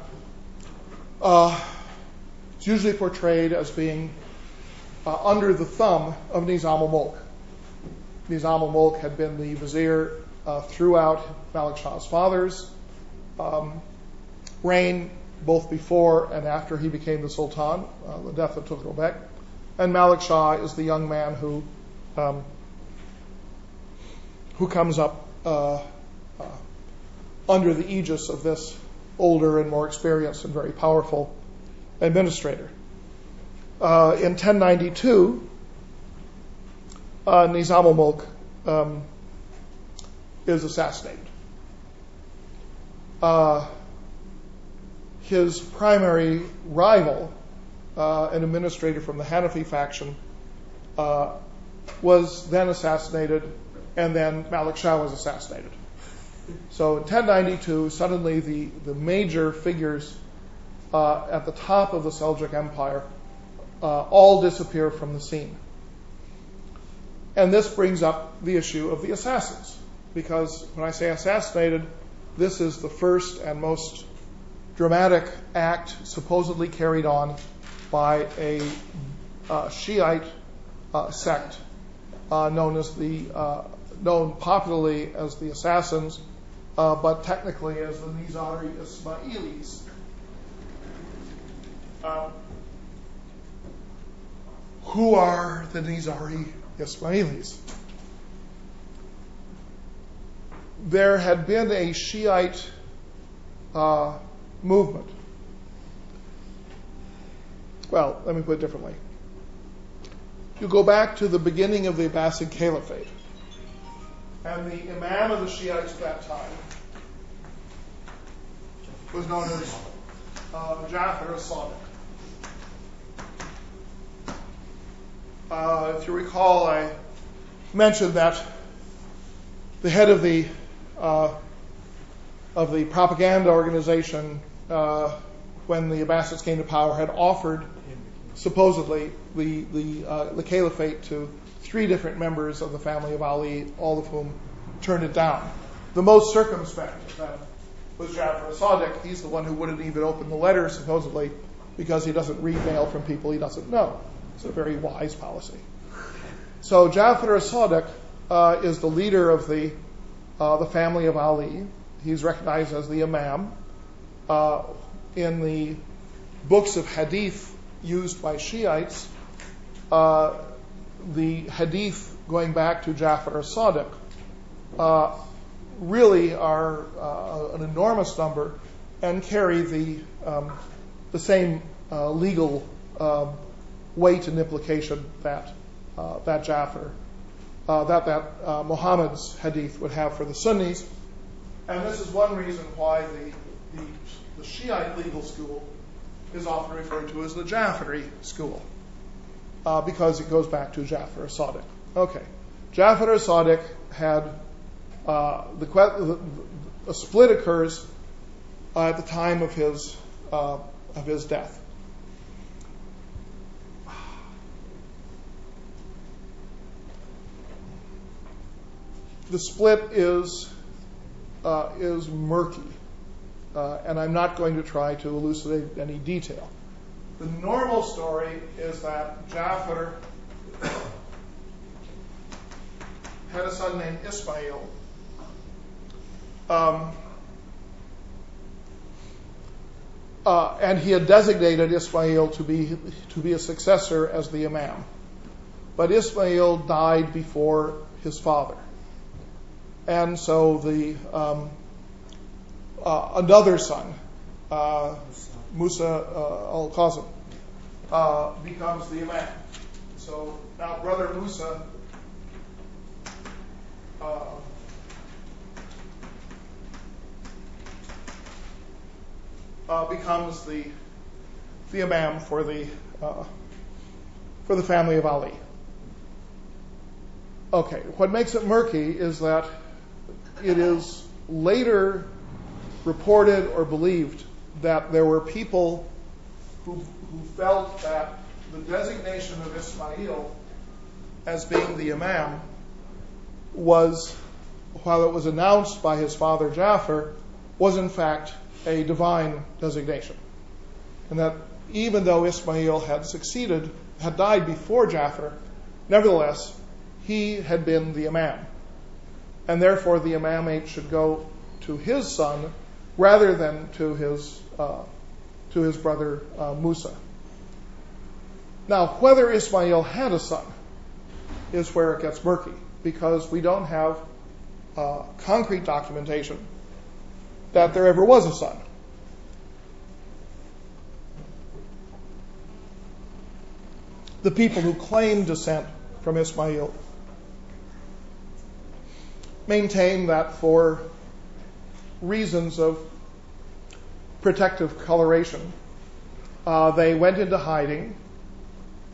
uh, is usually portrayed as being uh, under the thumb of Nizam al-Mulk. Nizam al-Mulk had been the vizier uh, throughout Malik Shah's father's reign, both before and after he became the Sultan, uh, the death of Tughril And Malik Shah is the young man who um, who comes up uh, uh, under the aegis of this older and more experienced and very powerful administrator. Uh, in 1092, uh, Nizam al-Mulk um, is assassinated. Uh, his primary rival, uh, an administrator from the Hanafi faction, uh, was then assassinated, and then Malik Shah was assassinated. So in 1092, suddenly the, the major figures at the top of the Seljuk Empire all disappear from the scene. And this brings up the issue of the assassins because when I say assassinated, this is the first and most dramatic act supposedly carried on by a uh, Shiite uh, sect uh, known as the known popularly as the Assassins, but technically as the Nizari Ismailis. Who are the Nizari Ismailis? There had been a Shiite uh, movement. Well, let me put it differently. You go back to the beginning of the Abbasid Caliphate, and the Imam of the Shiites at that time was known as uh, Jafar as-Sadiq. Uh, if you recall, I mentioned that the head of the of the propaganda organization uh, when the Abbasids came to power had offered supposedly uh, the caliphate to three different members of the family of Ali, all of whom turned it down. The most circumspect of them was Jafar Sadiq. He's the one who wouldn't even open the letter, supposedly, because he doesn't read mail from people he doesn't know. It's a very wise policy. So Jafar Sadiq uh, is the leader of the uh, the family of Ali. He's recognized as the Imam. Uh, in the books of hadith used by Shiites, uh, the hadith going back to Jafar Sadiq uh, really are uh, an enormous number and carry the um, the same uh, legal um, weight and implication that uh, that Jafar uh, that that uh, Muhammad's hadith would have for the Sunnis, and this is one reason why the, Shiite legal school is often referred to as the Jafari school uh, because it goes back to Jafar Sadiq. Okay, Jafar Sadiq had uh, a split occurs uh, at the time of his uh, of his death. The split is uh, is murky, uh, and I'm not going to try to elucidate any detail. The normal story is that Jafar had a son named Ismail. Um, uh, and he had designated Ismail to be to be a successor as the imam. But Ismail died before his father, and so the um, uh, another son, uh, Musa uh, al Kazim, uh, becomes the imam. So now brother Musa. Uh, becomes the the imam for the for the family of Ali. Okay, what makes it murky is that it is later reported or believed that there were people who, who felt that the designation of Ismail as being the imam was, while it was announced by his father Jafar, was in fact a divine designation. And that even though Ismail had succeeded, had died before Jafar, nevertheless, he had been the imam. And therefore, the imamate should go to his son rather than to his, uh, to his brother uh, Musa. Now, whether Ismail had a son is where it gets murky because we don't have uh, concrete documentation that there ever was a son. The people who claim descent from Ismail maintain that for reasons of protective coloration, uh, they went into hiding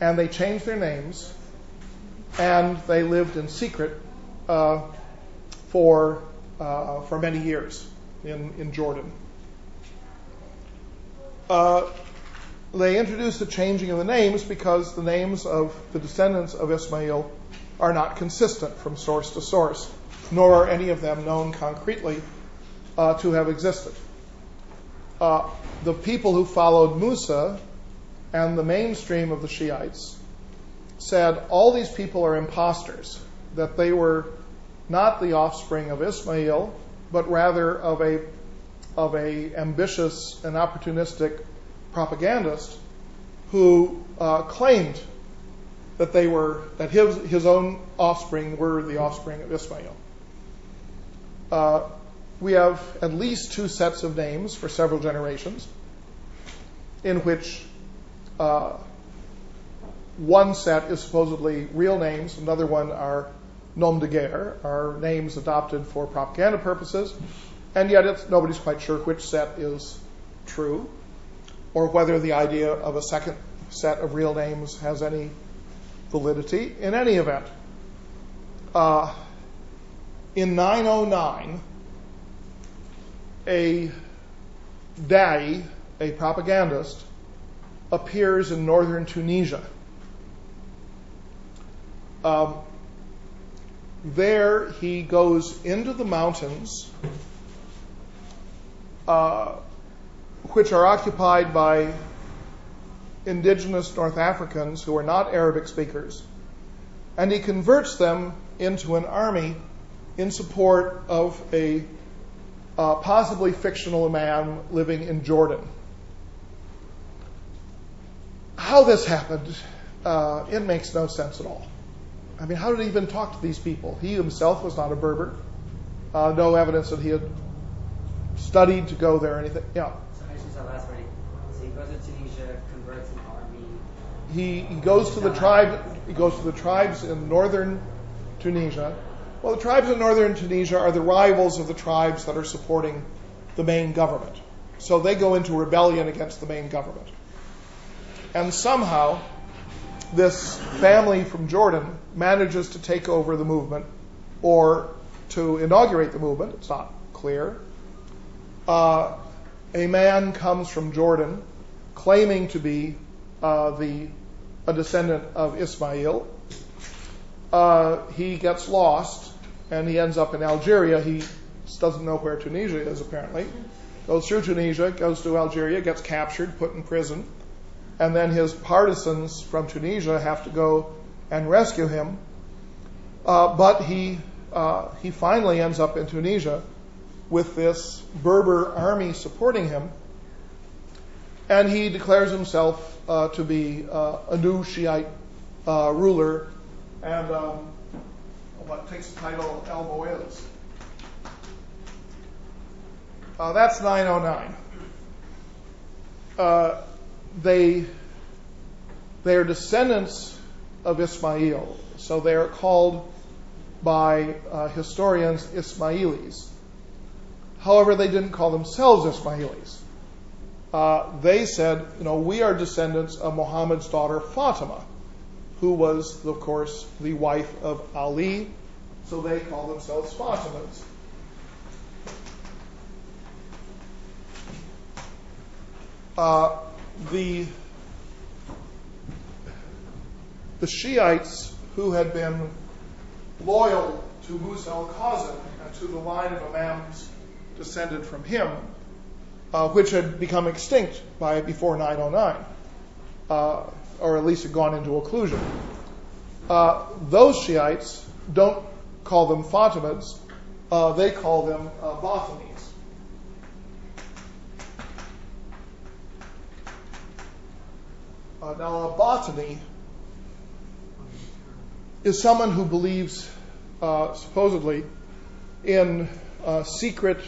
and they changed their names and they lived in secret uh, for uh, for many years in, in Jordan. They introduced the changing of the names because the names of the descendants of Ismail are not consistent from source to source, nor are any of them known concretely uh, to have existed. Uh, the people who followed Musa and the mainstream of the Shiites said all these people are imposters, that they were not the offspring of Ismail, but rather of a of a ambitious and opportunistic propagandist who uh, claimed that they were that his his own offspring were the offspring of Ismail. Uh, we have at least two sets of names for several generations, in which uh, one set is supposedly real names, another one are nom de guerre, are names adopted for propaganda purposes, and yet nobody's quite sure which set is true, or whether the idea of a second set of real names has any validity. In any event, uh, in 909, a da'i, a propagandist, appears in northern Tunisia. Um, there he goes into the mountains, uh, which are occupied by indigenous North Africans who are not Arabic speakers, and he converts them into an army in support of a uh, possibly fictional man living in Jordan. How this happened, uh, it makes no sense at all. I mean, how did he even talk to these people? He himself was not a Berber. Uh, no evidence that he had studied to go there or anything. Yeah. So I just last word. So he goes to Tunisia, converts an army. He, he goes to the tribe. He goes to the tribes in northern Tunisia. Well, the tribes in northern Tunisia are the rivals of the tribes that are supporting the main government. So they go into rebellion against the main government. And somehow, this family from Jordan manages to take over the movement or to inaugurate the movement. It's not clear. Uh, a man comes from Jordan claiming to be uh, the a descendant of Ismail. Uh, he gets lost and he ends up in Algeria. He doesn't know where Tunisia is apparently. Goes through Tunisia, goes to Algeria, gets captured, put in prison and then his partisans from Tunisia have to go and rescue him. Uh, but he uh, he finally ends up in Tunisia with this Berber army supporting him, and he declares himself uh, to be uh, a new Shiite uh, ruler, and um, what takes the title El Moez. Uh, that's 909 they they are descendants of Ismail, so they are called by uh, historians Ismailis. However, they didn't call themselves Ismailis. Uh, they said, you know, we are descendants of Muhammad's daughter Fatima, who was, of course, the wife of Ali. So they call themselves Fatimids. Uh, the the Shiites who had been loyal to Musa al-Kazim and to the line of imams descended from him, uh, which had become extinct by before 909, uh, or at least had gone into occlusion. Uh, those Shiites don't call them Fatimids, uh, they call them uh, Uh, now, a Batini is someone who believes, uh, supposedly, in uh, secret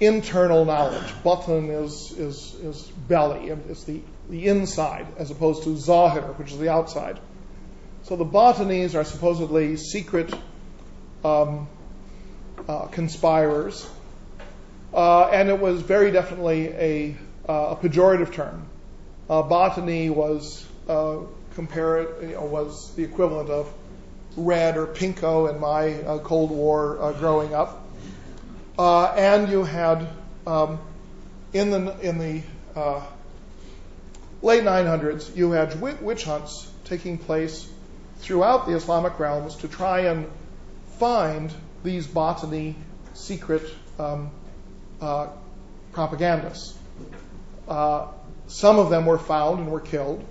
internal knowledge. Batan is, is, is belly, it's the, the inside, as opposed to Zahir, which is the outside. So the Batinis are supposedly secret um, uh, conspirers, uh, and it was very definitely a, uh, a pejorative term uh, Batini was uh, compare it, you know, was the equivalent of red or pinko in my uh, Cold War growing up. And you had um, in the in the late 900s, you had witch hunts taking place throughout the Islamic realms to try and find these Batini secret um, propagandists. Some of them were found and were killed.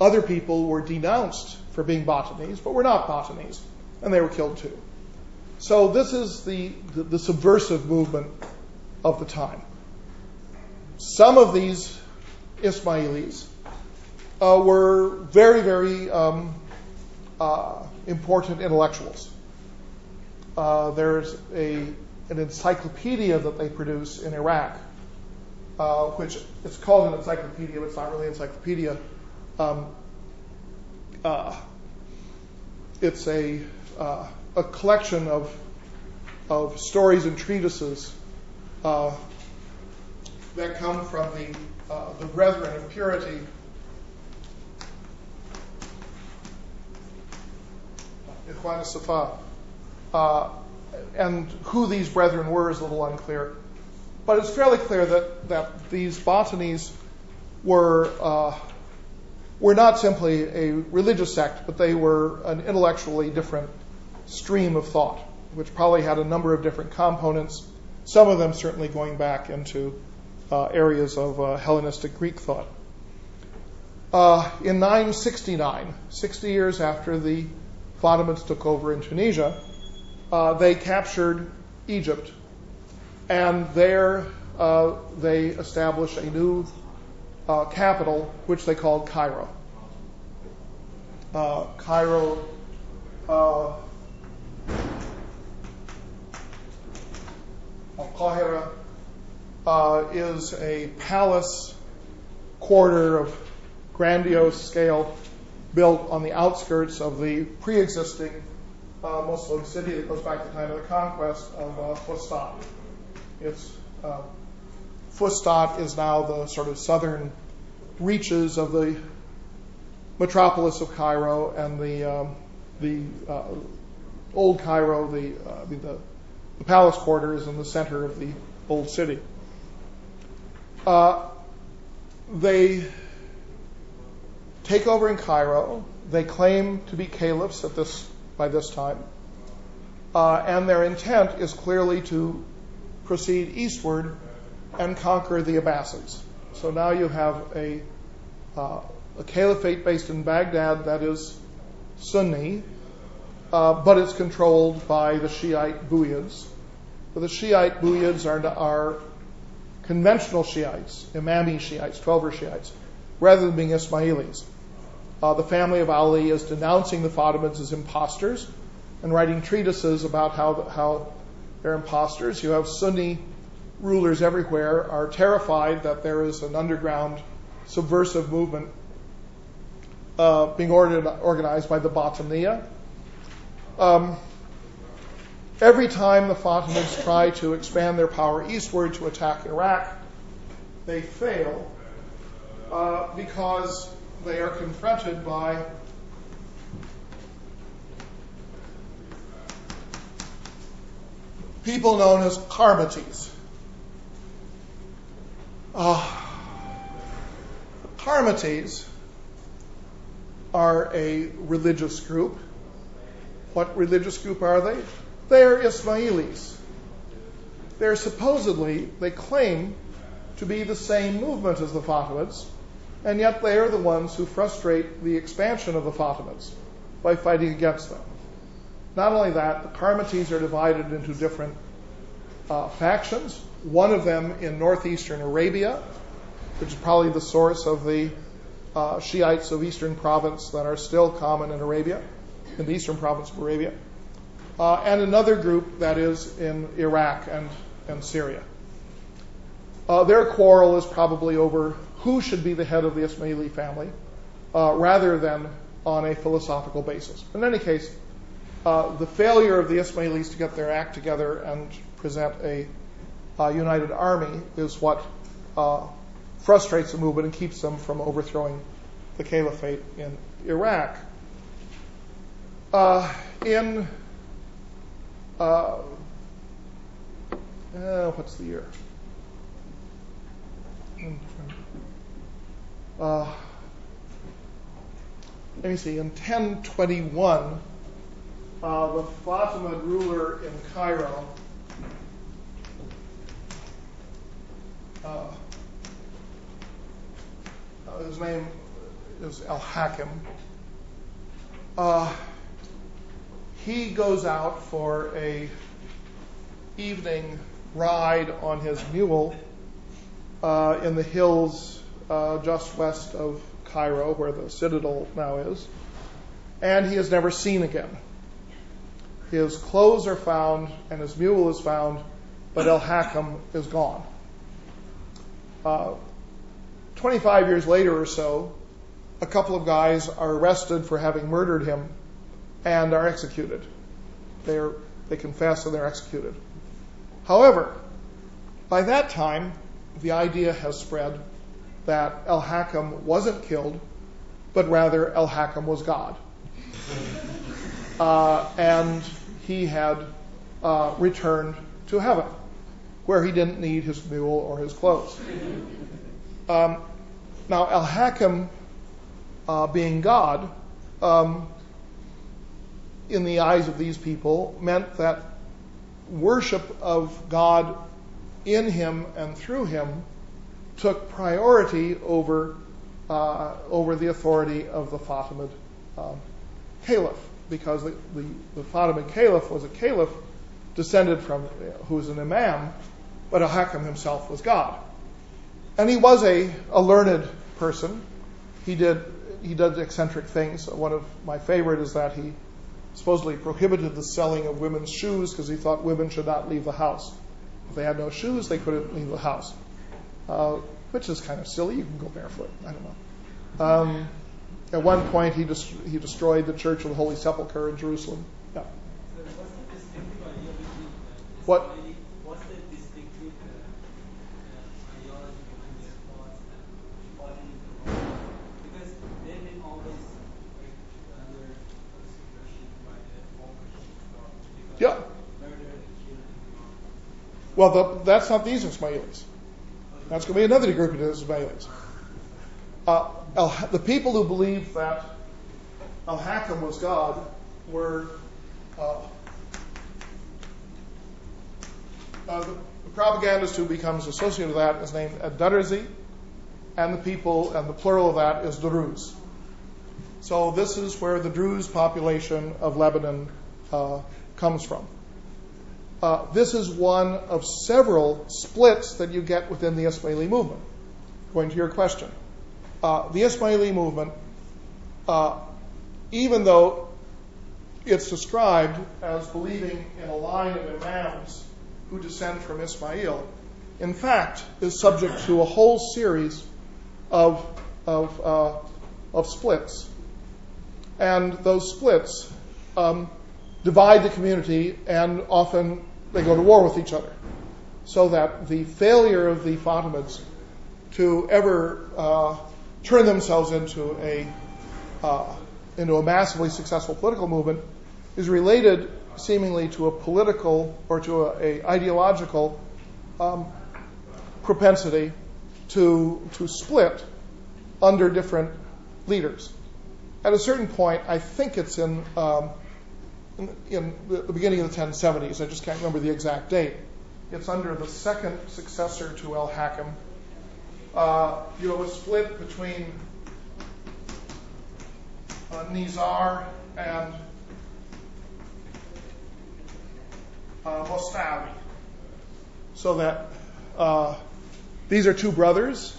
Other people were denounced for being Batinis, but were not Batinis, and they were killed too. So this is the, the, the subversive movement of the time. Some of these Ismailis uh, were very, very um, uh, important intellectuals. Uh, there's a, an encyclopedia that they produce in Iraq uh, which it's called an encyclopedia, but it's not really an encyclopedia. Um, uh, it's a uh, a collection of of stories and treatises uh, that come from the the brethren of purity. Ikhwan Safa. Uh, and who these brethren were is a little unclear. But it's fairly clear that, that these Batinis were, uh, were not simply a religious sect, but they were an intellectually different stream of thought, which probably had a number of different components, some of them certainly going back into uh, areas of uh, Hellenistic Greek thought. Uh, in 969, 60 years after the Fatimids took over in Tunisia, they captured Egypt, and there uh, they established a new uh, capital, which they called Cairo. Uh, Cairo. Uh, Al-Qahira uh, is a palace quarter of grandiose scale built on the outskirts of the pre-existing uh, Muslim city that goes back to the time of the conquest of uh, Fustat. It's uh, Fustat is now the sort of southern reaches of the metropolis of Cairo and the um, the uh, old Cairo, the, uh, palace quarters in the center of the old city. Uh, they take over in Cairo. They claim to be caliphs at this by this time, uh, and their intent is clearly to proceed eastward and conquer the Abbasids. So now you have a, uh, a caliphate based in Baghdad that is Sunni, uh, but it's controlled by the Shiite Buyids. But the Shiite Buyids are, are conventional Shiites, Imami Shiites, Twelver Shiites, rather than being Ismailis. Uh, the family of Ali is denouncing the Fatimids as imposters and writing treatises about how, how they're imposters. You have Sunni rulers everywhere are terrified that there is an underground subversive movement uh, being organized by the Batiniya. Um, every time the Fatimids try to expand their power eastward to attack Iraq, they fail uh, because they are confronted by people known as Qarmatis. Uh, Qarmatis are a religious group. What religious group are they? They are Ismailis. They're supposedly, they claim to be the same movement as the Fatimids, and yet they are the ones who frustrate the expansion of the Fatimids by fighting against them. Not only that, the Qarmatis are divided into different uh, factions. One of them in northeastern Arabia, which is probably the source of the uh, Shiites of eastern province that are still common in Arabia, in the eastern province of Arabia, uh, and another group that is in Iraq and, and Syria. Uh, their quarrel is probably over who should be the head of the Ismaili family, uh, rather than on a philosophical basis. In any case, uh, the failure of the Ismailis to get their act together and present a uh, united army is what frustrates the movement and keeps them from overthrowing the caliphate in Iraq. In what's the year? Let me see, in 1021, uh, the Fatimid ruler in Cairo, uh, his name is Al Hakim. Uh, he goes out for a evening ride on his mule uh, in the hills uh, just west of Cairo, where the citadel now is, and he is never seen again. His clothes are found and his mule is found, but El Hakam is gone. Uh, 25 years later or so, a couple of guys are arrested for having murdered him and are executed. They're, they confess and they're executed. However, by that time, the idea has spread that El-Hakam wasn't killed, but rather El-Hakam was God. <laughs> Uh, and he had uh, returned to heaven, where he didn't need his mule or his clothes. Um, now, Al Hakim, uh, being God, um, in the eyes of these people, meant that worship of God in him and through him took priority over, uh, over the authority of the Fatimid um, caliph, because the, Fatimid caliph was a caliph descended from, who was an imam, but al-Hakam himself was God. And he was a, learned person. He did, he did eccentric things. One of my favorite is that he supposedly prohibited the selling of women's shoes because he thought women should not leave the house. If they had no shoes, they couldn't leave the house, uh, which is kind of silly. You can go barefoot. I don't know. Um, at one point, he, he destroyed the Church of the Holy Sepulchre in Jerusalem. Yeah. What? What's the distinctive uh, ideology behind their thoughts and falling into wrong? Because they've been always like, under suppression by the all Christians thought. Yeah. Murder and killing. Well, the, that's not these Ismailis. That's going to be another group of Ismailis. Uh, the people who believed that Al Hakam was God were uh, uh, the, propagandist who becomes associated with that is named Ad-Darzi, and the people, and the plural of that is Druze. So this is where the Druze population of Lebanon uh, comes from. Uh, this is one of several splits that you get within the Ismaili movement. Going to your question. Uh, the Ismaili movement, uh, even though it's described as believing in a line of imams who descend from Ismail, in fact, is subject to a whole series of, of, uh, of splits. And those splits um, divide the community and often they go to war with each other. So that the failure of the Fatimids to ever uh, turn themselves into a uh, into a massively successful political movement is related seemingly to a political or to a, a ideological um, propensity to to split under different leaders. At a certain point, I think it's in um, in, the, beginning of the 1070s. I just can't remember the exact date. It's under the second successor to El Hakam. Uh, you have a split between uh, Nizar and uh, Mostali. So that uh, these are two brothers.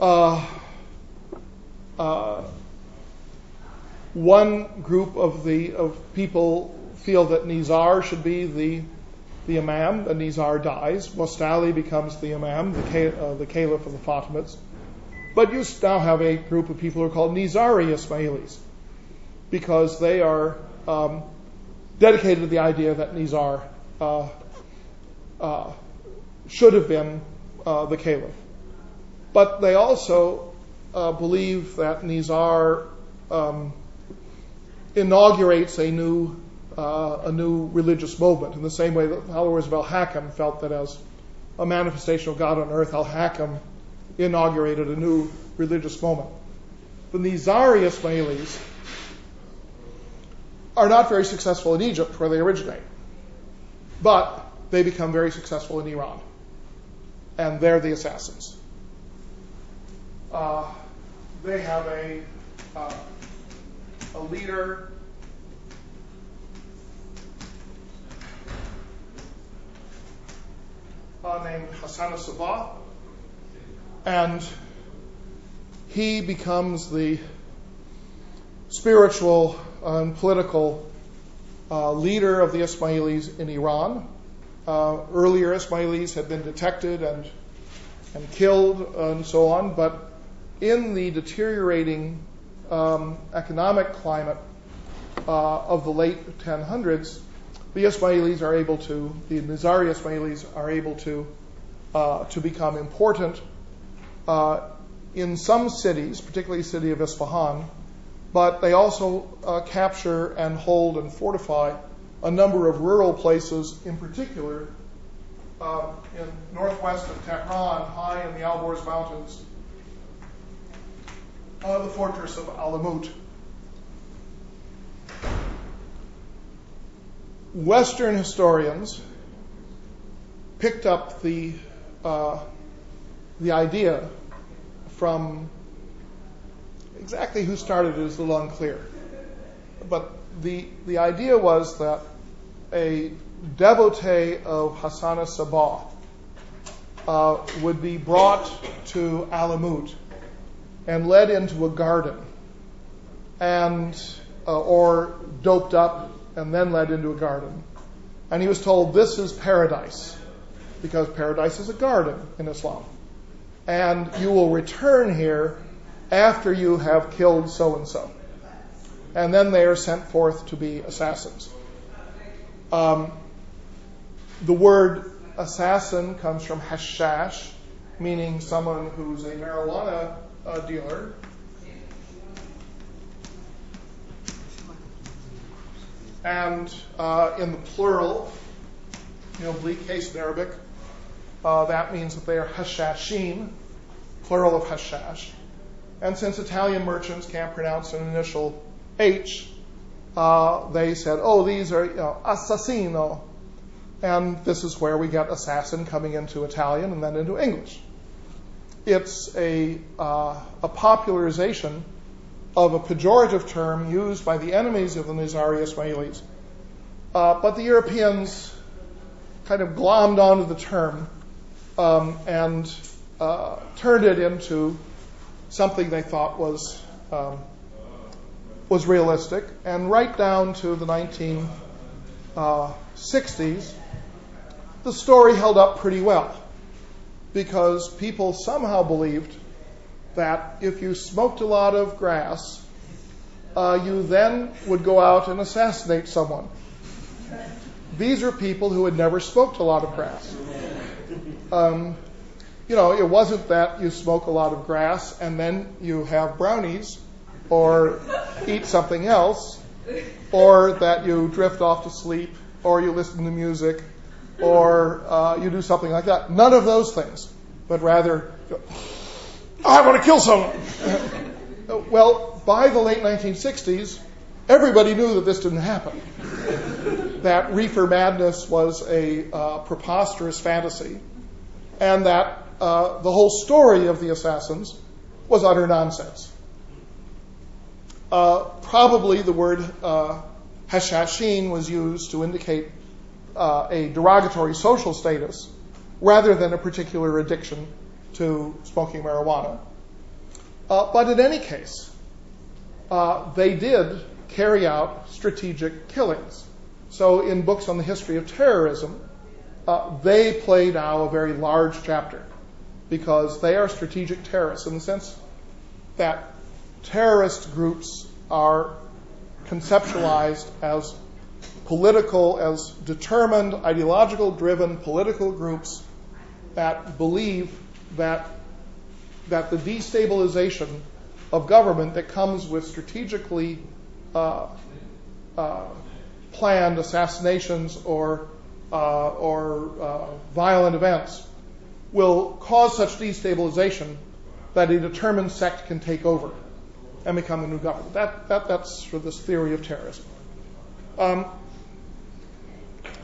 Uh, uh, one group of the of people feel that Nizar should be the the imam, and Nizar dies. Mostali becomes the imam, the, uh, the caliph of the Fatimids. But you now have a group of people who are called Nizari Ismailis because they are um, dedicated to the idea that Nizar uh, uh, should have been uh, the caliph. But they also uh, believe that Nizar um, inaugurates a new uh, a new religious movement in the same way that followers of Al Hakam felt that as a manifestation of God on earth, Al Hakam inaugurated a new religious moment. The Nizari Ismailis are not very successful in Egypt, where they originate, but they become very successful in Iran, and they're the assassins. Uh, they have a uh, a leader uh, named Hassan Sabah, and he becomes the spiritual and political uh, leader of the Ismailis in Iran. Uh, earlier Ismailis had been detected and and killed and so on, but in the deteriorating economic climate uh, of the late 1000s, the Ismailis are able to, the Nizari Ismailis are able to, uh, to become important uh, in some cities, particularly the city of Isfahan, but they also capture and hold and fortify a number of rural places, in particular in northwest of Tehran, high in the Alborz Mountains, uh, the fortress of Alamut. Western historians picked up the uh, the idea from exactly who started it is a little unclear, but the the idea was that a devotee of Hassan Sabah uh, would be brought to Alamut and led into a garden and uh, or doped up and then led into a garden. And he was told, This is paradise, because paradise is a garden in Islam. And you will return here after you have killed so and so. And then they are sent forth to be assassins. Um, the word assassin comes from hashash, meaning someone who's a marijuana dealer. And uh, in the plural, know, oblique case in Arabic, uh, that means that they are hashashin, plural of hashash. And since Italian merchants can't pronounce an initial H, uh, they said, oh, these are assassino. And this is where we get assassin coming into Italian and then into English. It's a, uh, a popularization of a pejorative term used by the enemies of the Nizari Ismailis. Uh, but the Europeans kind of glommed onto the term um, and uh, turned it into something they thought was um, was realistic. And right down to the 1960s, uh, the story held up pretty well because people somehow believed that if you smoked a lot of grass, uh, you then would go out and assassinate someone. These are people who had never smoked a lot of grass. Um, you know, it wasn't that you smoke a lot of grass and then you have brownies or eat something else or that you drift off to sleep or you listen to music or uh, you do something like that. None of those things, but rather, I want to kill someone. well, by the late 1960s, everybody knew that this didn't happen. that reefer madness was a uh, preposterous fantasy, and that uh, the whole story of the assassins was utter nonsense. Uh, probably the word uh, hashashin was used to indicate uh, a derogatory social status rather than a particular addiction to smoking marijuana. Uh, but in any case, uh, they did carry out strategic killings. So in books on the history of terrorism, uh, they play now a very large chapter because they are strategic terrorists in the sense that terrorist groups are conceptualized as political, as determined, ideological driven political groups that believe that, that the destabilization of government that comes with strategically uh, uh, planned assassinations or, uh, or uh, violent events will cause such destabilization that a determined sect can take over and become the new government. That, that, that's of this theory of terrorism. Um,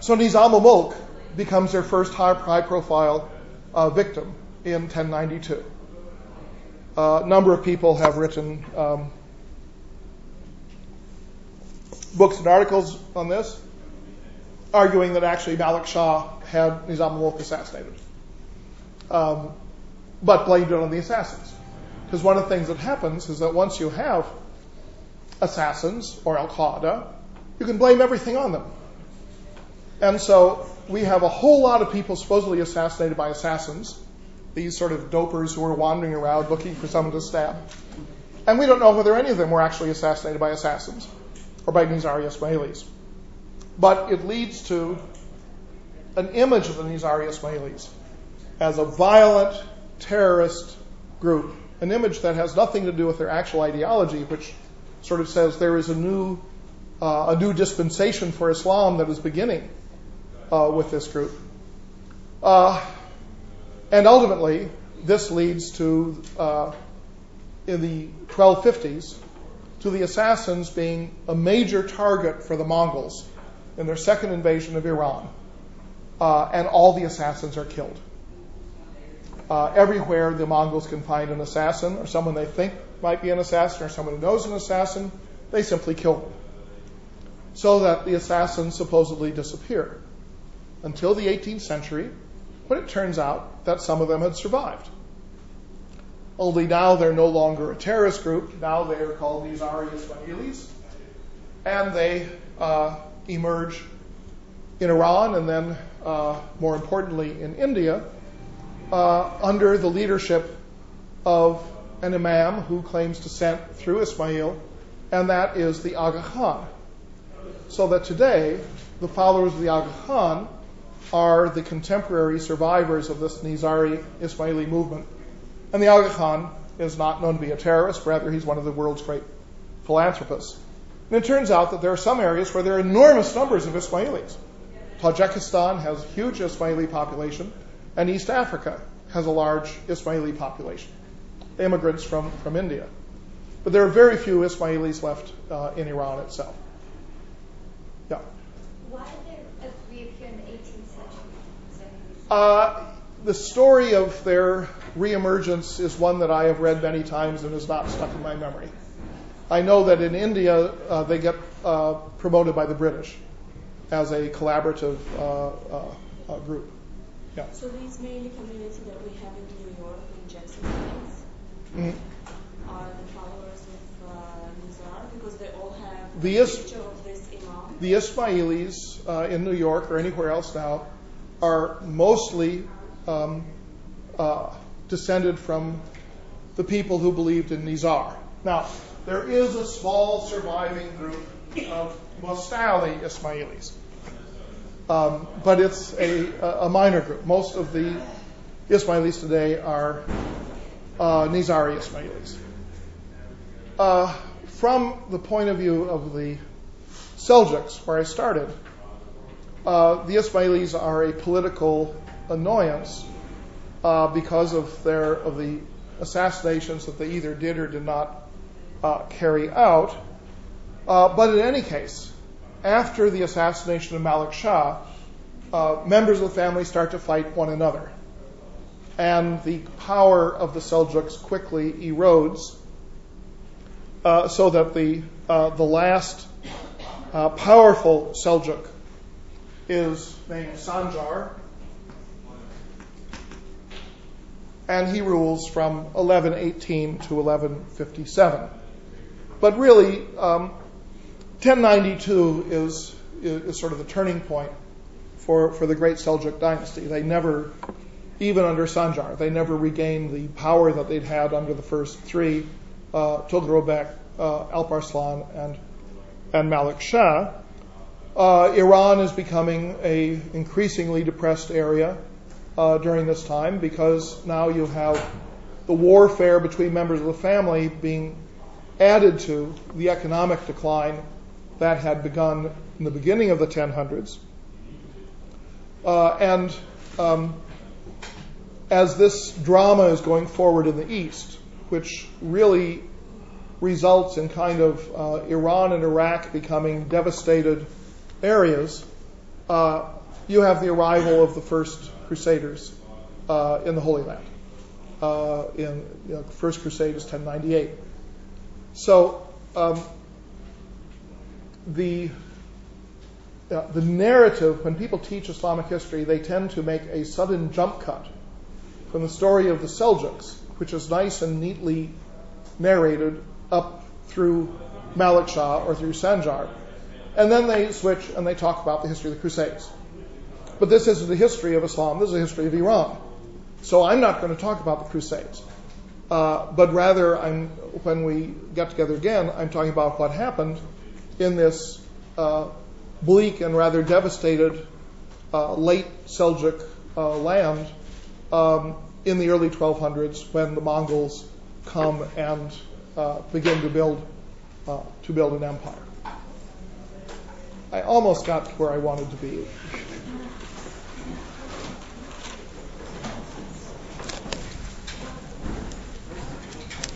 so Nizam al-Mulk becomes their first high, profile uh, victim in 1092. Uh, a number of people have written um, books and articles on this, arguing that actually Malik Shah had Nizam al-Mulk assassinated, um, but blamed it on the assassins. Because one of the things that happens is that once you have assassins or Al Qaeda, you can blame everything on them. And so we have a whole lot of people supposedly assassinated by assassins, these sort of dopers who are wandering around looking for someone to stab. And we don't know whether any of them were actually assassinated by assassins or by Nizari Ismailis. But it leads to an image of the Nizari Ismailis as a violent terrorist group, an image that has nothing to do with their actual ideology, which sort of says there is a new, uh, a new dispensation for Islam that is beginning with this group. Uh, and ultimately, this leads to, uh, in the 1250s, to the assassins being a major target for the Mongols in their second invasion of Iran, uh, and all the assassins are killed. Uh, everywhere the Mongols can find an assassin or someone they think might be an assassin or someone who knows an assassin, they simply kill them. So that the assassins supposedly disappear until the 18th century when it turns out that some of them had survived. Only now they're no longer a terrorist group. Now they are called Nizari Ismailis. And they uh, emerge in Iran and then, uh, more importantly, in India uh, under the leadership of an imam who claims descent through Ismail, and that is the Aga Khan. So that today, the followers of the Aga Khan are the contemporary survivors of this Nizari Ismaili movement. And the Aga Khan is not known to be a terrorist, rather, he's one of the world's great philanthropists. And it turns out that there are some areas where there are enormous numbers of Ismailis. Tajikistan has a huge Ismaili population, and East Africa has a large Ismaili population, immigrants from, from India. But there are very few Ismailis left uh, in Iran itself. Yeah. Why did they reappear in the 18th century? Uh, the story of their reemergence is one that I have read many times and is not stuck in my memory. I know that in India uh, they get uh, promoted by the British as a collaborative uh, uh, uh group. Yeah. So these Ismaili community that we have in New York, in Jackson Heights, mm-hmm. are the followers of uh, Nizar because they all have the is- picture of this imam. The Ismailis in New York or anywhere else now are mostly um, descended from the people who believed in Nizar. Now, there is a small surviving group of Mustali Ismailis, um, but it's a, a, minor group. Most of the Ismailis today are uh, Nizari Ismailis. Uh, from the point of view of the Seljuks, where I started, uh, the Ismailis are a political annoyance uh, because of their of the assassinations that they either did or did not uh, carry out. Uh, but in any case, after the assassination of Malik Shah, uh, members of the family start to fight one another, and the power of the Seljuks quickly erodes, so that the the last powerful Seljuk is named Sanjar, and he rules from 1118 to 1157. But really, um, 1092 is, is sort of the turning point for, for the great Seljuk dynasty. They never, even under Sanjar, they never regained the power that they'd had under the first three, uh, Tughrilbek, uh, Alparslan, and, and Malik Shah. Uh, Iran is becoming a increasingly depressed area uh, during this time because now you have the warfare between members of the family being added to the economic decline that had begun in the beginning of the 1000s. Uh, and um, as this drama is going forward in the East, which really results in kind of uh, Iran and Iraq becoming devastated areas, uh, you have the arrival of the first Crusaders uh, in the Holy Land. Uh, in you know, First Crusade is 1098. So um, the uh, the narrative, when people teach Islamic history, they tend to make a sudden jump cut from the story of the Seljuks, which is nice and neatly narrated up through Malik Shah or through Sanjar, and then they switch and they talk about the history of the Crusades. But this isn't the history of Islam, this is the history of Iran. So I'm not going to talk about the Crusades. Uh, but rather, I'm, when we get together again, I'm talking about what happened in this uh, bleak and rather devastated uh, late Seljuk uh, land um, in the early 1200s when the Mongols come and uh, begin to build uh, to build an empire. I almost got where I wanted to be.